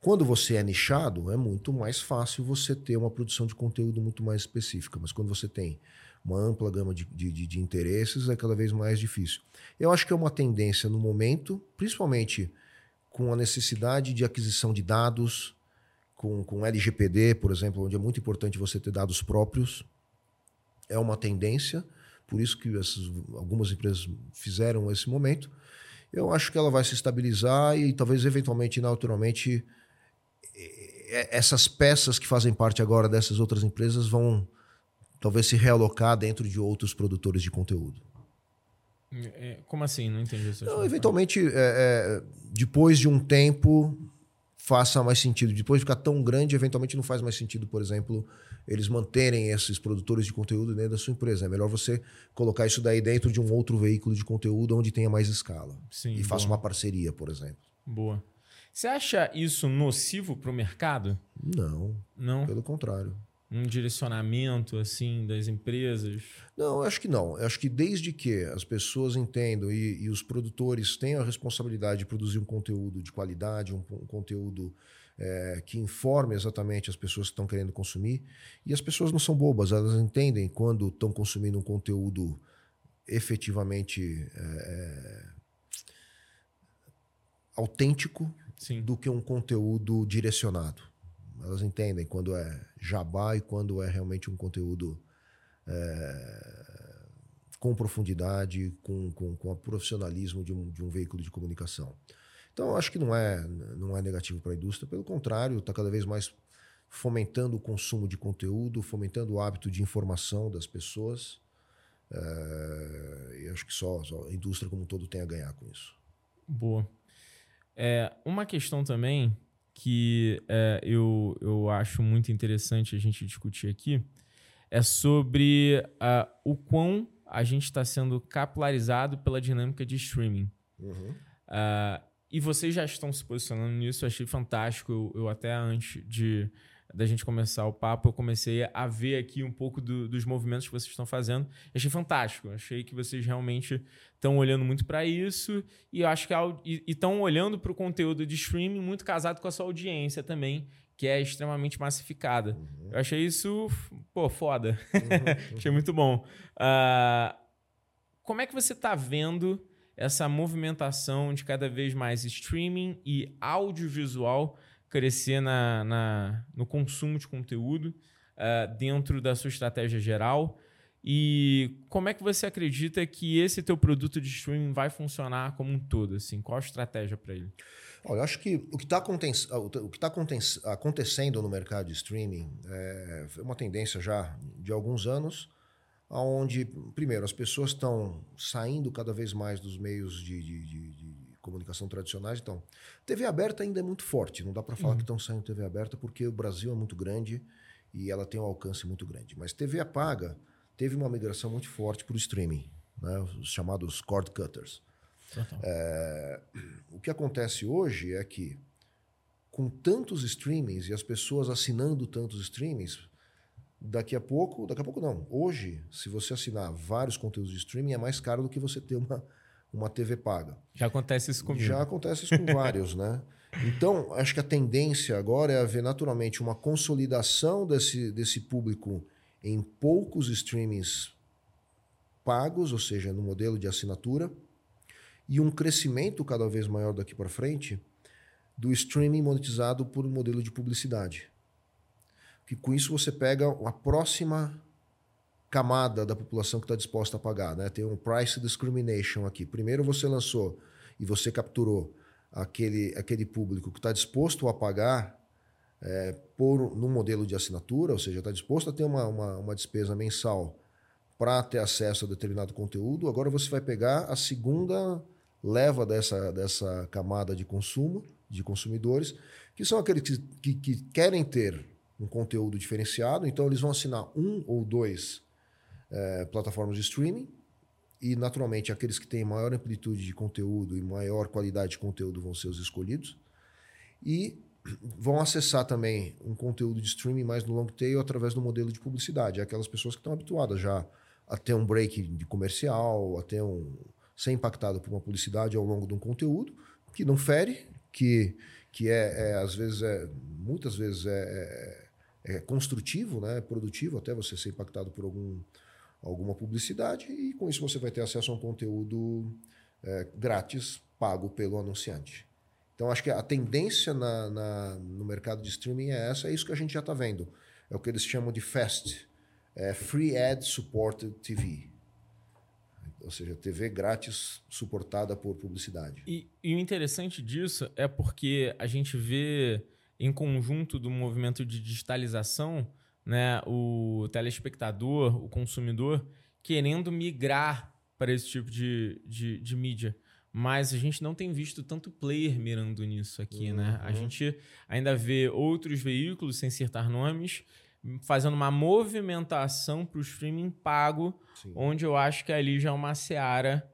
Quando você é nichado, é muito mais fácil você ter uma produção de conteúdo muito mais específica. Mas quando você tem uma ampla gama de, de, de interesses, é cada vez mais difícil. Eu acho que é uma tendência no momento, principalmente com a necessidade de aquisição de dados, com, com LGPD, por exemplo, onde é muito importante você ter dados próprios. É uma tendência, por isso que essas, algumas empresas fizeram esse momento. Eu acho que ela vai se estabilizar e talvez eventualmente, naturalmente, essas peças que fazem parte agora dessas outras empresas vão talvez se realocar dentro de outros produtores de conteúdo. É, como assim? Não entendi isso. Não, eventualmente, é, é, depois de um tempo, faça mais sentido. Depois de ficar tão grande, eventualmente não faz mais sentido, por exemplo, eles manterem esses produtores de conteúdo dentro da sua empresa. É melhor você colocar isso daí dentro de um outro veículo de conteúdo onde tenha mais escala. Sim, e faça uma parceria, por exemplo. Boa. Você acha isso nocivo para o mercado? Não. Não. Pelo contrário um direcionamento assim das empresas? Não, acho que não. Eu acho que desde que as pessoas entendam e, e os produtores tenham a responsabilidade de produzir um conteúdo de qualidade, um, um conteúdo é, que informe exatamente as pessoas que estão querendo consumir. E as pessoas não são bobas, elas entendem quando estão consumindo um conteúdo efetivamente é, é autêntico Sim. do que um conteúdo direcionado. Elas entendem quando é jabá e quando é realmente um conteúdo é, com profundidade, com, com, com o profissionalismo de um, de um veículo de comunicação. Então, acho que não é, não é negativo para a indústria, pelo contrário, está cada vez mais fomentando o consumo de conteúdo, fomentando o hábito de informação das pessoas. É, e acho que só, só, a indústria como um todo tem a ganhar com isso. Boa. É, uma questão também que é, eu, eu acho muito interessante a gente discutir aqui é sobre uh, o quão a gente está sendo capilarizado pela dinâmica de streaming. Uhum. Uh, e vocês já estão se posicionando nisso, eu achei fantástico. Eu, eu até antes de da gente começar o papo, eu comecei a ver aqui um pouco do, dos movimentos que vocês estão fazendo. achei fantástico. Achei que vocês realmente estão olhando muito para isso e acho que estão olhando para o conteúdo de streaming muito casado com a sua audiência também, que é extremamente massificada. Uhum. Eu achei isso, pô, foda. Uhum. achei muito bom. Uh, como é que você está vendo essa movimentação de cada vez mais streaming e audiovisual crescer na, na, no consumo de conteúdo uh, dentro da sua estratégia geral? E como é que você acredita que esse teu produto de streaming vai funcionar como um todo? Assim, qual a estratégia para ele? Olha, eu acho que o que está tá acontecendo no mercado de streaming é uma tendência já de alguns anos, onde, primeiro, as pessoas estão saindo cada vez mais dos meios de, de, de comunicação tradicionais. Então, TV aberta ainda é muito forte. Não dá para falar uhum. que estão saindo TV aberta porque o Brasil é muito grande e ela tem um alcance muito grande. Mas TV apaga teve uma migração muito forte para o streaming, né? os chamados cord cutters. É, o que acontece hoje é que, com tantos streamings e as pessoas assinando tantos streamings, daqui a pouco, daqui a pouco não, hoje, se você assinar vários conteúdos de streaming, é mais caro do que você ter uma uma TV paga. Já acontece isso comigo. Já acontece isso com vários, né? Então, acho que a tendência agora é haver naturalmente uma consolidação desse, desse público em poucos streamings pagos, ou seja, no modelo de assinatura, e um crescimento cada vez maior daqui para frente do streaming monetizado por um modelo de publicidade. Que com isso você pega a próxima camada da população que está disposta a pagar. Né? Tem um price discrimination aqui. Primeiro você lançou e você capturou aquele, aquele público que está disposto a pagar é, por num modelo de assinatura, ou seja, está disposto a ter uma, uma, uma despesa mensal para ter acesso a determinado conteúdo. Agora você vai pegar a segunda leva dessa, dessa camada de consumo, de consumidores, que são aqueles que, que, que querem ter um conteúdo diferenciado, então eles vão assinar um ou dois é, plataformas de streaming. E, naturalmente, aqueles que têm maior amplitude de conteúdo e maior qualidade de conteúdo vão ser os escolhidos. E vão acessar também um conteúdo de streaming mais no long tail através do modelo de publicidade. É aquelas pessoas que estão habituadas já a ter um break de comercial, a ter um ser impactado por uma publicidade ao longo de um conteúdo que não fere, que, que é, é às vezes é muitas vezes é, é, é construtivo, né, é produtivo até você ser impactado por algum alguma publicidade e com isso você vai ter acesso a um conteúdo é, grátis pago pelo anunciante. Então acho que a tendência na, na, no mercado de streaming é essa, é isso que a gente já está vendo. É o que eles chamam de FAST, é Free Ad Supported TV. ou seja, TV grátis suportada por publicidade. E, e, o interessante disso é porque a gente vê, em conjunto do movimento de digitalização, né, o telespectador, o consumidor, querendo migrar para esse tipo de, de, de mídia. Mas a gente não tem visto tanto player mirando nisso aqui, uhum. né? A uhum. gente ainda vê outros veículos, sem citar nomes, fazendo uma movimentação para o streaming pago, Sim. onde eu acho que ali já é uma seara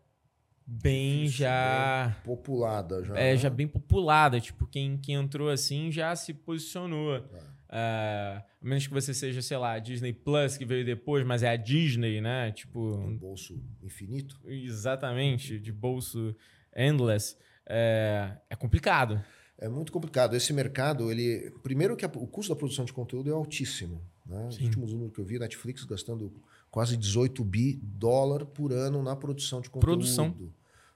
bem Isso, já bem populada já é né? já bem populada tipo quem, quem entrou assim já se posicionou é. Uh, a menos que você seja, sei lá, a Disney Plus, que veio depois, mas é a Disney, né? Tipo. Um bolso infinito. Exatamente, de bolso endless. É, é complicado. É muito complicado. Esse mercado, ele. Primeiro que a, o custo da produção de conteúdo é altíssimo. Né? Os últimos números que eu vi, Netflix gastando quase 18 bi dólar por ano na produção de conteúdo. Produção.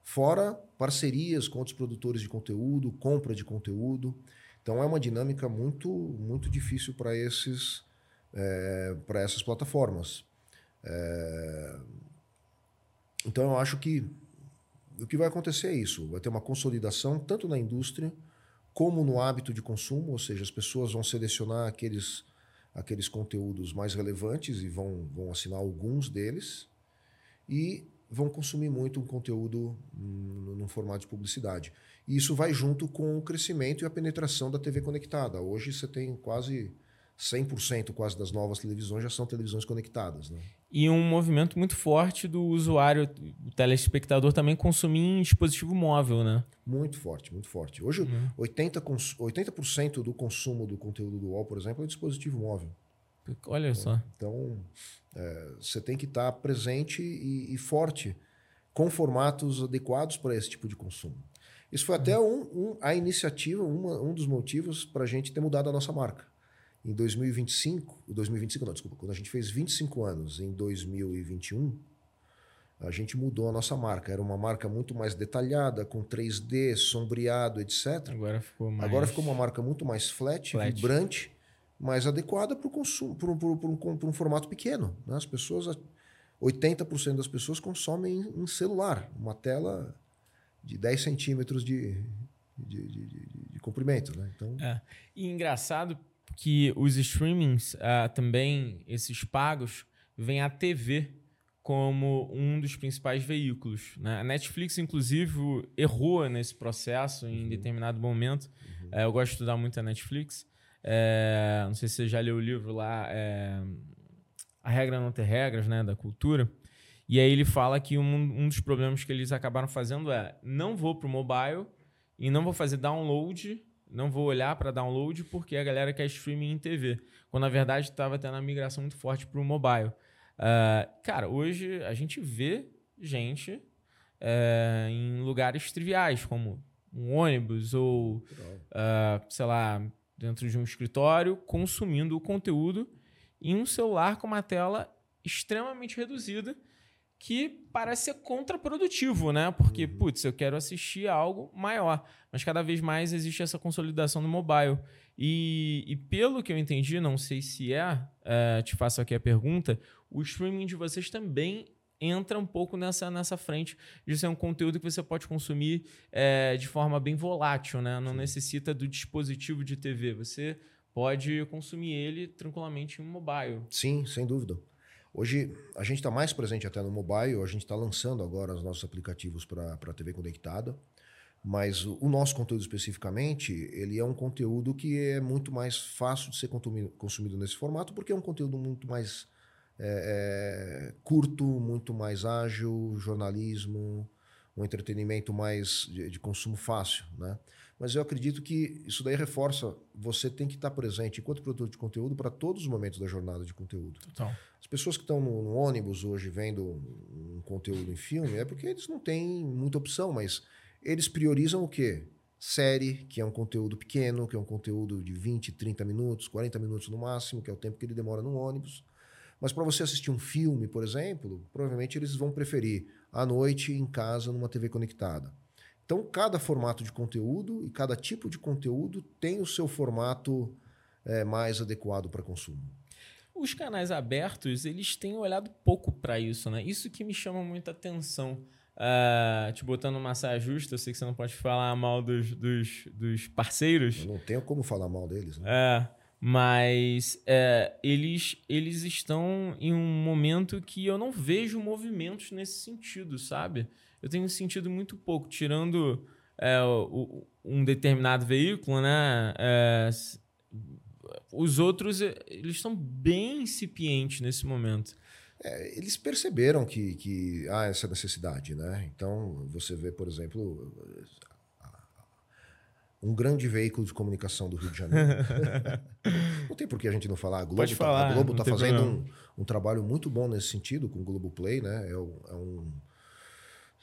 Fora parcerias com outros produtores de conteúdo, compra de conteúdo. Então é uma dinâmica muito, muito difícil para esses, é, para essas plataformas. É, então eu acho que o que vai acontecer é isso: vai ter uma consolidação tanto na indústria como no hábito de consumo, ou seja, as pessoas vão selecionar aqueles, aqueles conteúdos mais relevantes e vão, vão assinar alguns deles e vão consumir muito um conteúdo no formato de publicidade. E isso vai junto com o crescimento e a penetração da TV conectada. Hoje você tem quase 100% quase das novas televisões já são televisões conectadas. Né? E um movimento muito forte do usuário, o telespectador também consumir em dispositivo móvel, né? Muito forte, muito forte. Hoje, uhum. 80%, 80 do consumo do conteúdo do UOL, por exemplo, é dispositivo móvel. Olha só. Então, é, você tem que estar presente e, e forte com formatos adequados para esse tipo de consumo. Isso foi até um, um, a iniciativa, uma, um dos motivos para a gente ter mudado a nossa marca. Em 2025, 2025 não, desculpa, quando a gente fez 25 anos, em 2021, a gente mudou a nossa marca. Era uma marca muito mais detalhada, com 3D, sombreado, etc. Agora ficou mais... Agora ficou uma marca muito mais flat, flat. vibrante, mais adequada para o consumo, para um, um, formato pequeno. Né? As pessoas, 80% das pessoas consomem em celular, uma tela de 10 centímetros de, de, de, de, de comprimento. Né? Então... É. E engraçado que os streamings uh, também, esses pagos, vêm a TV como um dos principais veículos. Né? A Netflix, inclusive, errou nesse processo em uhum. determinado momento. Uhum. É, eu gosto de estudar muito a Netflix. É, não sei se você já leu o livro lá, é, A Regra Não Ter Regras, né, da cultura. E aí ele fala que um, um dos problemas que eles acabaram fazendo é não vou para o mobile e não vou fazer download, não vou olhar para download porque a galera quer streaming em TV. Quando na verdade estava tendo uma migração muito forte para o mobile. Uh, cara, hoje a gente vê gente uh, em lugares triviais, como um ônibus ou, uh, sei lá, dentro de um escritório, consumindo o conteúdo em um celular com uma tela extremamente reduzida que parece ser contraprodutivo, né? Porque, uhum. putz, eu quero assistir algo maior. Mas cada vez mais existe essa consolidação no mobile. E, e pelo que eu entendi, não sei se é, é, te faço aqui a pergunta, o streaming de vocês também entra um pouco nessa, nessa frente de ser um conteúdo que você pode consumir é, de forma bem volátil, né? Não Sim. necessita do dispositivo de TV. Você pode consumir ele tranquilamente em um mobile. Sim, sem dúvida. Hoje a gente está mais presente até no mobile, a gente está lançando agora os nossos aplicativos para a TV conectada, mas o, o, nosso conteúdo especificamente, ele é um conteúdo que é muito mais fácil de ser consumido nesse formato, porque é um conteúdo muito mais é, é, curto, muito mais ágil, jornalismo, um entretenimento mais de, de consumo fácil, né? Mas eu acredito que isso daí reforça, você tem que estar presente enquanto produtor de conteúdo para todos os momentos da jornada de conteúdo. Total. As pessoas que estão no, no, ônibus hoje vendo um conteúdo em filme é porque eles não têm muita opção, mas eles priorizam o quê? Série, que é um conteúdo pequeno, que é um conteúdo de 20, 30 minutos, 40 minutos no máximo, que é o tempo que ele demora no ônibus. Mas para você assistir um filme, por exemplo, provavelmente eles vão preferir à noite em casa numa TV conectada. Então, cada formato de conteúdo e cada tipo de conteúdo tem o seu formato é, mais adequado para consumo. os canais abertos, eles têm olhado pouco para isso, né? Isso que me chama muita atenção. Uh, te botando uma saia justa, eu sei que você não pode falar mal dos, dos, dos parceiros. Eu não tenho como falar mal deles. Né? É, mas é, eles, eles estão em um momento que eu não vejo movimentos nesse sentido, sabe? Eu tenho sentido muito pouco, tirando é, o, um determinado veículo, né? É, os outros, eles estão bem incipientes nesse momento. É, eles perceberam que, que há essa necessidade, né? Então, você vê, por exemplo, um grande veículo de comunicação do Rio de Janeiro. não tem por que a gente não falar. A Globo está tá fazendo um, um, trabalho muito bom nesse sentido com o Globo Play, né? É, é um,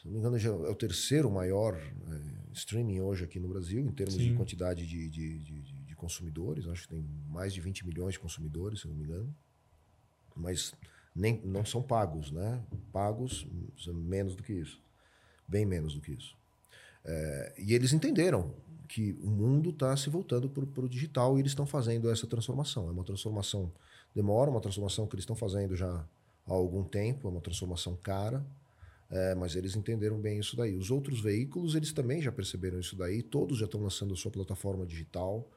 se não me engano, já é o terceiro maior é, streaming hoje aqui no Brasil, em termos Sim. de quantidade de, de, de, de, consumidores. Acho que tem mais de 20 milhões de consumidores, se não me engano. Mas nem, não são pagos, né? Pagos menos do que isso. Bem menos do que isso. É, e eles entenderam que o mundo está se voltando para o digital e eles estão fazendo essa transformação. É uma transformação demora, uma transformação que eles estão fazendo já há algum tempo, é uma transformação cara, é, mas eles entenderam bem isso daí. Os outros veículos, eles também já perceberam isso daí, todos já estão lançando a sua plataforma digital,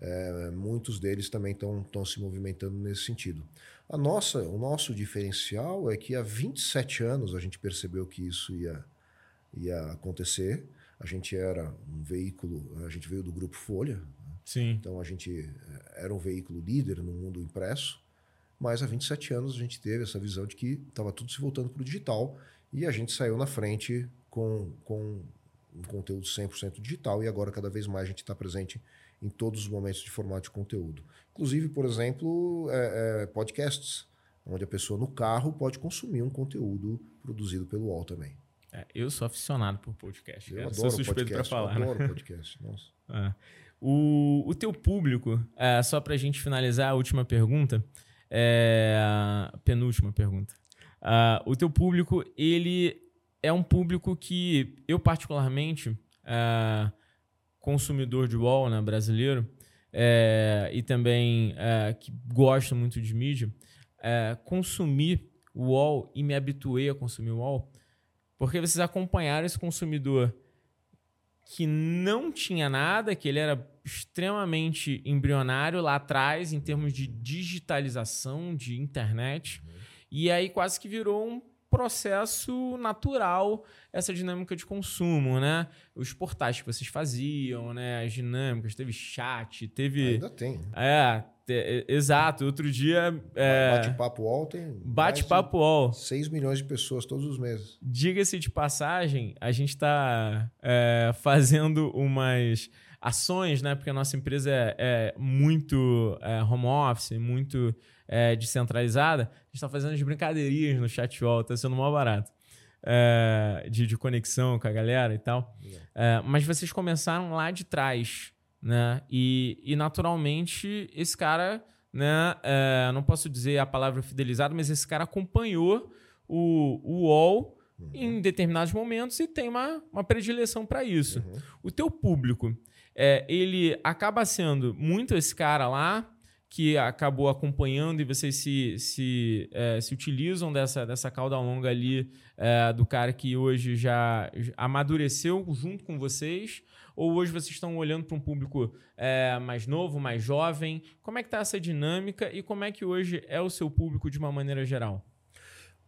é, muitos deles também estão se movimentando nesse sentido. A nossa, o nosso diferencial é que há 27 anos a gente percebeu que isso ia, ia acontecer. A gente era um veículo, a gente veio do grupo Folha. Né? Sim. Então a gente é, era um veículo líder no mundo impresso, mas há 27 anos a gente teve essa visão de que estava tudo se voltando para o digital e a gente saiu na frente com, com um conteúdo 100% digital e agora cada vez mais a gente está presente em todos os momentos de formato de conteúdo. Inclusive, por exemplo, é, é, podcasts, onde a pessoa no carro pode consumir um conteúdo produzido pelo UOL também. É, eu sou aficionado por podcast. Eu adoro sou suspeito para falar. Eu adoro né? podcast. Nossa. É. O, o teu público, é, só para a gente finalizar a última pergunta, é, a penúltima pergunta. Uh, o teu público, ele é um público que eu particularmente, uh, consumidor de wall né, brasileiro, é, e também é, que gosto muito de mídia, é, consumir o UOL e me habituei a consumir o UOL, porque vocês acompanharam esse consumidor que não tinha nada, que ele era extremamente embrionário lá atrás em termos de digitalização de internet, uhum. E aí quase que virou um processo natural essa dinâmica de consumo, né? Os portais que vocês faziam, né? As dinâmicas, teve chat, teve. Ainda tem. É, te... exato. Outro dia. É... Bate-papo UOL tem. Bate-papo UOL. 6 milhões de pessoas todos os meses. Diga-se de passagem, a gente está é, fazendo umas ações, né? Porque a nossa empresa é, é muito é, home office, muito é, descentralizada, a gente está fazendo as brincadeirinhas no chat wall, está sendo mó barato. É, de, de, conexão com a galera e tal. É, mas vocês começaram lá de trás, né? E, e naturalmente esse cara, né? É, não posso dizer a palavra fidelizado, mas esse cara acompanhou o, o UOL uhum. em determinados momentos e tem uma, uma predileção para isso. Uhum. O teu público, é, ele acaba sendo muito esse cara lá que acabou acompanhando e vocês se, se, é, se utilizam dessa, dessa cauda longa ali é, do cara que hoje já amadureceu junto com vocês? Ou hoje vocês estão olhando para um público é, mais novo, mais jovem? Como é que está essa dinâmica e como é que hoje é o seu público de uma maneira geral?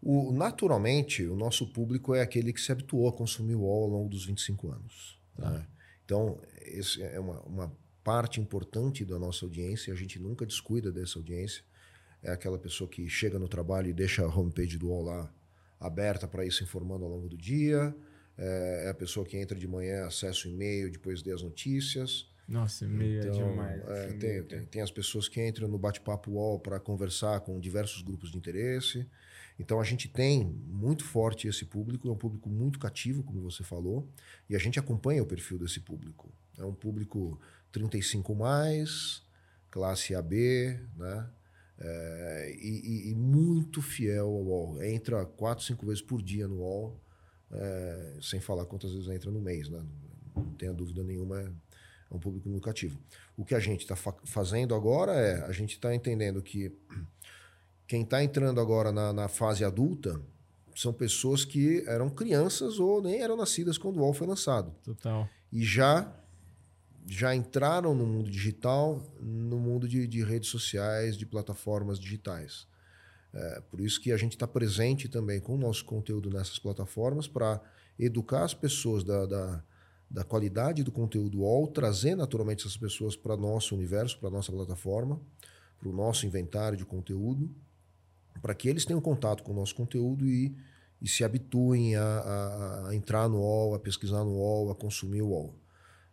O, naturalmente, o nosso público é aquele que se habituou a consumir o UOL ao longo dos 25 anos. Tá. Né? Então, esse é uma, uma parte importante da nossa audiência, a gente nunca descuida dessa audiência. É aquela pessoa que chega no trabalho e deixa a homepage do UOL lá aberta para ir se informando ao longo do dia. É, é a pessoa que entra de manhã, acessa o e-mail, depois lê as notícias. Nossa, e-mail é então, é demais. É, tem, tem, tem, as pessoas que entram no bate-papo UOL para conversar com diversos grupos de interesse. Então a gente tem muito forte esse público, é um público muito cativo, como você falou, e a gente acompanha o perfil desse público. É um público 35 mais, classe AB, né? É, e, e, muito fiel ao UOL. Entra quatro, cinco vezes por dia no UOL, é, sem falar quantas vezes entra no mês, né? Não tenha dúvida nenhuma, é, um público muito cativo. O que a gente está fa fazendo agora é, a gente está entendendo que quem está entrando agora na, na, fase adulta são pessoas que eram crianças ou nem eram nascidas quando o UOL foi lançado. Total. E já já entraram no mundo digital, no mundo de, de redes sociais, de plataformas digitais. É, por isso que a gente está presente também com o nosso conteúdo nessas plataformas para educar as pessoas da, da, da, qualidade do conteúdo UOL, trazer naturalmente essas pessoas para nosso universo, para nossa plataforma, para o nosso inventário de conteúdo, para que eles tenham contato com o nosso conteúdo e, e se habituem a, a, a entrar no UOL, a pesquisar no UOL, a consumir o UOL.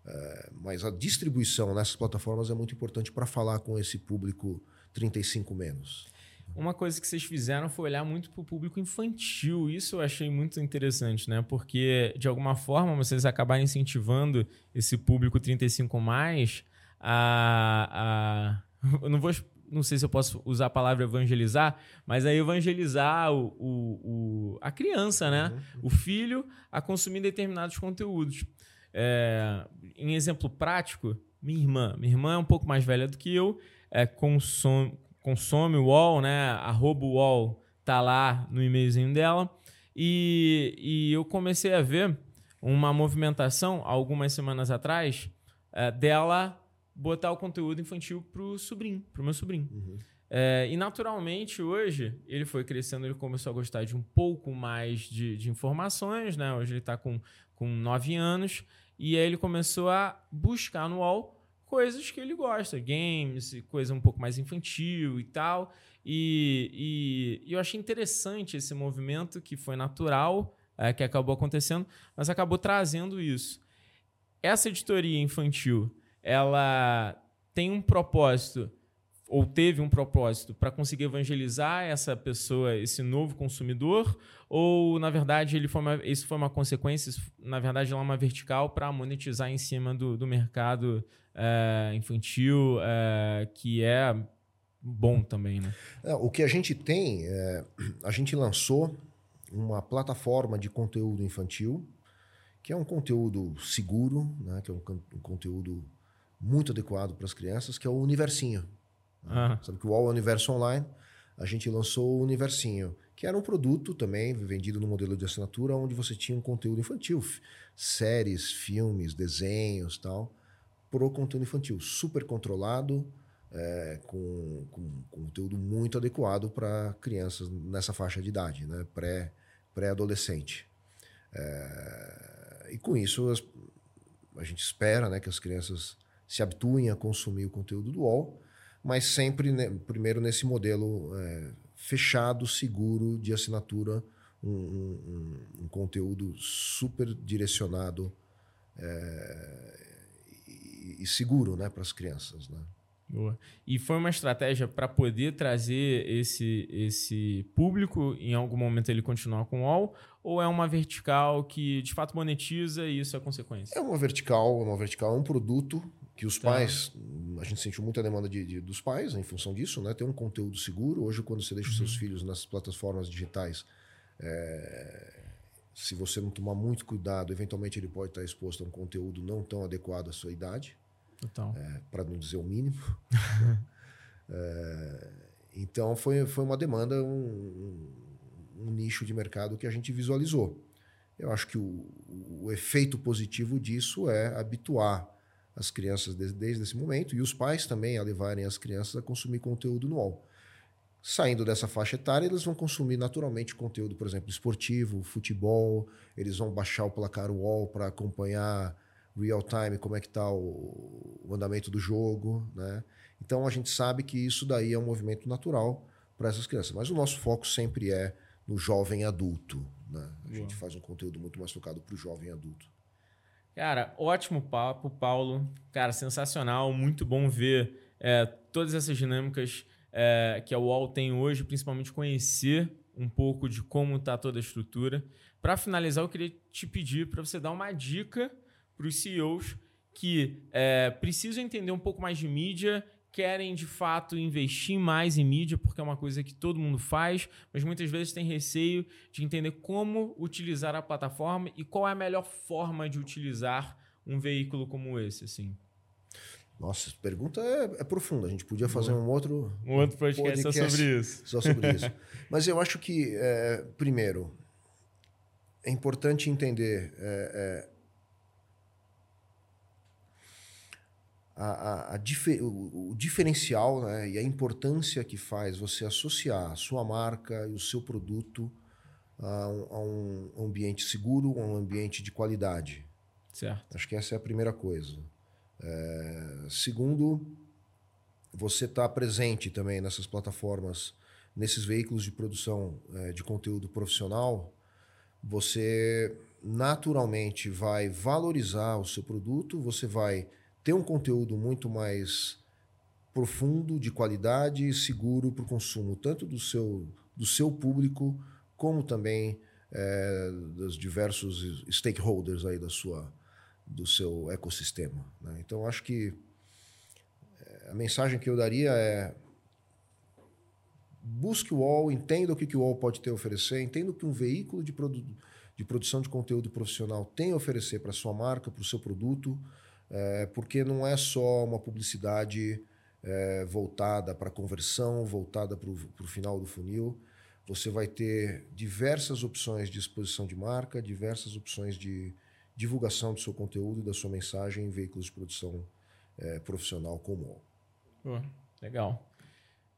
É, mas a distribuição nessas plataformas é muito importante para falar com esse público 35 menos. Uma coisa que vocês fizeram foi olhar muito para o público infantil. Isso eu achei muito interessante, né? Porque, de alguma forma, vocês acabaram incentivando esse público 35 mais a. a... Eu não vou. Não sei se eu posso usar a palavra evangelizar, mas a evangelizar o, o, o a criança, né? Uhum. O filho a consumir determinados conteúdos. É, em exemplo prático, minha irmã. Minha irmã é um pouco mais velha do que eu, é, consome, consome o UOL, né? Arroba UOL tá lá no e-mailzinho dela. E, e eu comecei a ver uma movimentação, algumas semanas atrás, é, dela botar o conteúdo infantil pro sobrinho, pro meu sobrinho. Uhum. É, e naturalmente, hoje, ele foi crescendo, ele começou a gostar de um pouco mais de, de informações, né? Hoje ele está com, com 9 anos. E aí ele começou a buscar no UOL coisas que ele gosta, games, coisa um pouco mais infantil e tal. E, e, e eu achei interessante esse movimento que foi natural, é, que acabou acontecendo, mas acabou trazendo isso. Essa editoria infantil, ela tem um propósito ou teve um propósito para conseguir evangelizar essa pessoa, esse novo consumidor, ou na verdade ele foi uma, isso foi uma consequência, na verdade ela é uma vertical para monetizar em cima do, do mercado é, infantil, é, que é bom também, né? É, o que a gente tem, é, a gente lançou uma plataforma de conteúdo infantil, que é um conteúdo seguro, né, que é um, um conteúdo muito adequado para as crianças, que é o Universinho. Uhum. Sabe que o UOL é Universo Online, a gente lançou o Universinho, que era um produto também vendido no modelo de assinatura, onde você tinha um conteúdo infantil, séries, filmes, desenhos tal, pro conteúdo infantil, super controlado, é, com, com, com, conteúdo muito adequado para crianças nessa faixa de idade, né? pré, pré-adolescente. É, e com isso, as, a gente espera né, que as crianças se habituem a consumir o conteúdo do UOL mas sempre né, primeiro nesse modelo é, fechado, seguro, de assinatura, um, um, um conteúdo super direcionado é, e, e, seguro né, para as crianças. Né? Boa. E foi uma estratégia para poder trazer esse, esse público, em algum momento ele continuar com o UOL, ou é uma vertical que de fato monetiza e isso é consequência? É uma vertical, uma vertical, é um produto que os tá. pais, a gente sentiu muita demanda de, de, dos pais em função disso, né? Ter um conteúdo seguro. Hoje, quando você deixa uhum. os seus uhum. filhos nas plataformas digitais, é, se você não tomar muito cuidado, eventualmente ele pode estar exposto a um conteúdo não tão adequado à sua idade. É, Para não dizer o mínimo. é, então, foi, foi uma demanda, um, um, um, nicho de mercado que a gente visualizou. Eu acho que o, o efeito positivo disso é habituar as crianças desde, desde esse momento e os pais também a levarem as crianças a consumir conteúdo no UOL. Saindo dessa faixa etária, eles vão consumir naturalmente conteúdo, por exemplo, esportivo, futebol, eles vão baixar o placar UOL para acompanhar real time, como é que está o, o, andamento do jogo, né? Então a gente sabe que isso daí é um movimento natural para essas crianças, mas o nosso foco sempre é no jovem adulto, né? A gente faz um conteúdo muito mais focado para o jovem adulto. Cara, ótimo papo, Paulo. Cara, sensacional. Muito bom ver é, todas essas dinâmicas é, que a UOL tem hoje, principalmente conhecer um pouco de como está toda a estrutura. Para finalizar, eu queria te pedir para você dar uma dica para os CEOs que é, precisam entender um pouco mais de mídia querem de fato investir mais em mídia, porque é uma coisa que todo mundo faz, mas muitas vezes tem receio de entender como utilizar a plataforma e qual é a melhor forma de utilizar um veículo como esse, assim. Nossa, pergunta é, é, profunda. A gente podia fazer um outro, um outro podcast, podcast, só sobre isso. Só sobre isso. Mas eu acho que, é, primeiro, é importante entender é, a, a, a difer, o, o, diferencial né, e a importância que faz você associar a sua marca e o seu produto a um, a um ambiente seguro, a um ambiente de qualidade. Certo. Acho que essa é a primeira coisa. É, segundo, você está presente também nessas plataformas, nesses veículos de produção é, de conteúdo profissional, você naturalmente vai valorizar o seu produto, você vai ter um conteúdo muito mais profundo, de qualidade e seguro para o consumo, tanto do seu, do seu público, como também é, dos diversos stakeholders aí da sua, do seu ecossistema. Né? Então, acho que é, a mensagem que eu daria é busque o UOL, entenda o que, que o UOL pode ter a oferecer, entenda o que um veículo de, produ de produção de conteúdo profissional tem a oferecer para a sua marca, para o seu produto, é, porque não é só uma publicidade é, voltada para conversão, voltada para o final do funil. Você vai ter diversas opções de exposição de marca, diversas opções de divulgação do seu conteúdo e da sua mensagem em veículos de produção é, profissional como o Legal.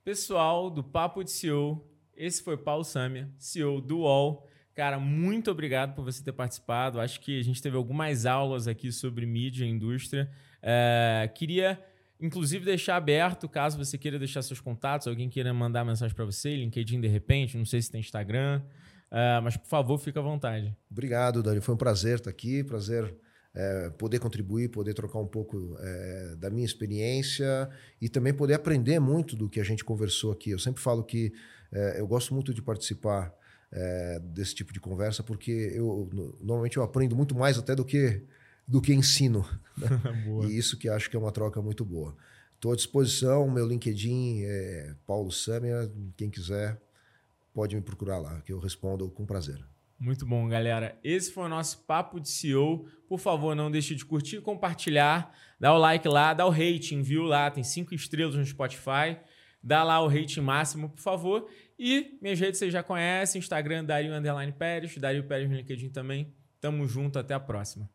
Pessoal do Papo de CEO, esse foi Paulo Samia, CEO do UOL. Cara, muito obrigado por você ter participado. Acho que a gente teve algumas aulas aqui sobre mídia e indústria. É, queria, inclusive, deixar aberto, caso você queira deixar seus contatos, alguém queira mandar mensagem para você, LinkedIn de repente, não sei se tem Instagram, é, mas por favor, fique à vontade. Obrigado, Dani. Foi um prazer estar aqui, prazer é, poder contribuir, poder trocar um pouco é, da minha experiência e também poder aprender muito do que a gente conversou aqui. Eu sempre falo que é, eu gosto muito de participar é, desse tipo de conversa, porque eu normalmente eu aprendo muito mais até do que do que ensino. Né? e isso que acho que é uma troca muito boa. Estou à disposição, meu LinkedIn é Paulo Samia, quem quiser pode me procurar lá, que eu respondo com prazer. Muito bom, galera. Esse foi o nosso Papo de CEO. Por favor, não deixe de curtir, compartilhar, dá o like lá, dá o rating, viu lá, tem cinco estrelas no Spotify. Dá lá o rating máximo, por favor. E minhas redes vocês já conhecem, Instagram Dario Underline Pérez, Dario Pérez no LinkedIn também. Tamo junto, até a próxima.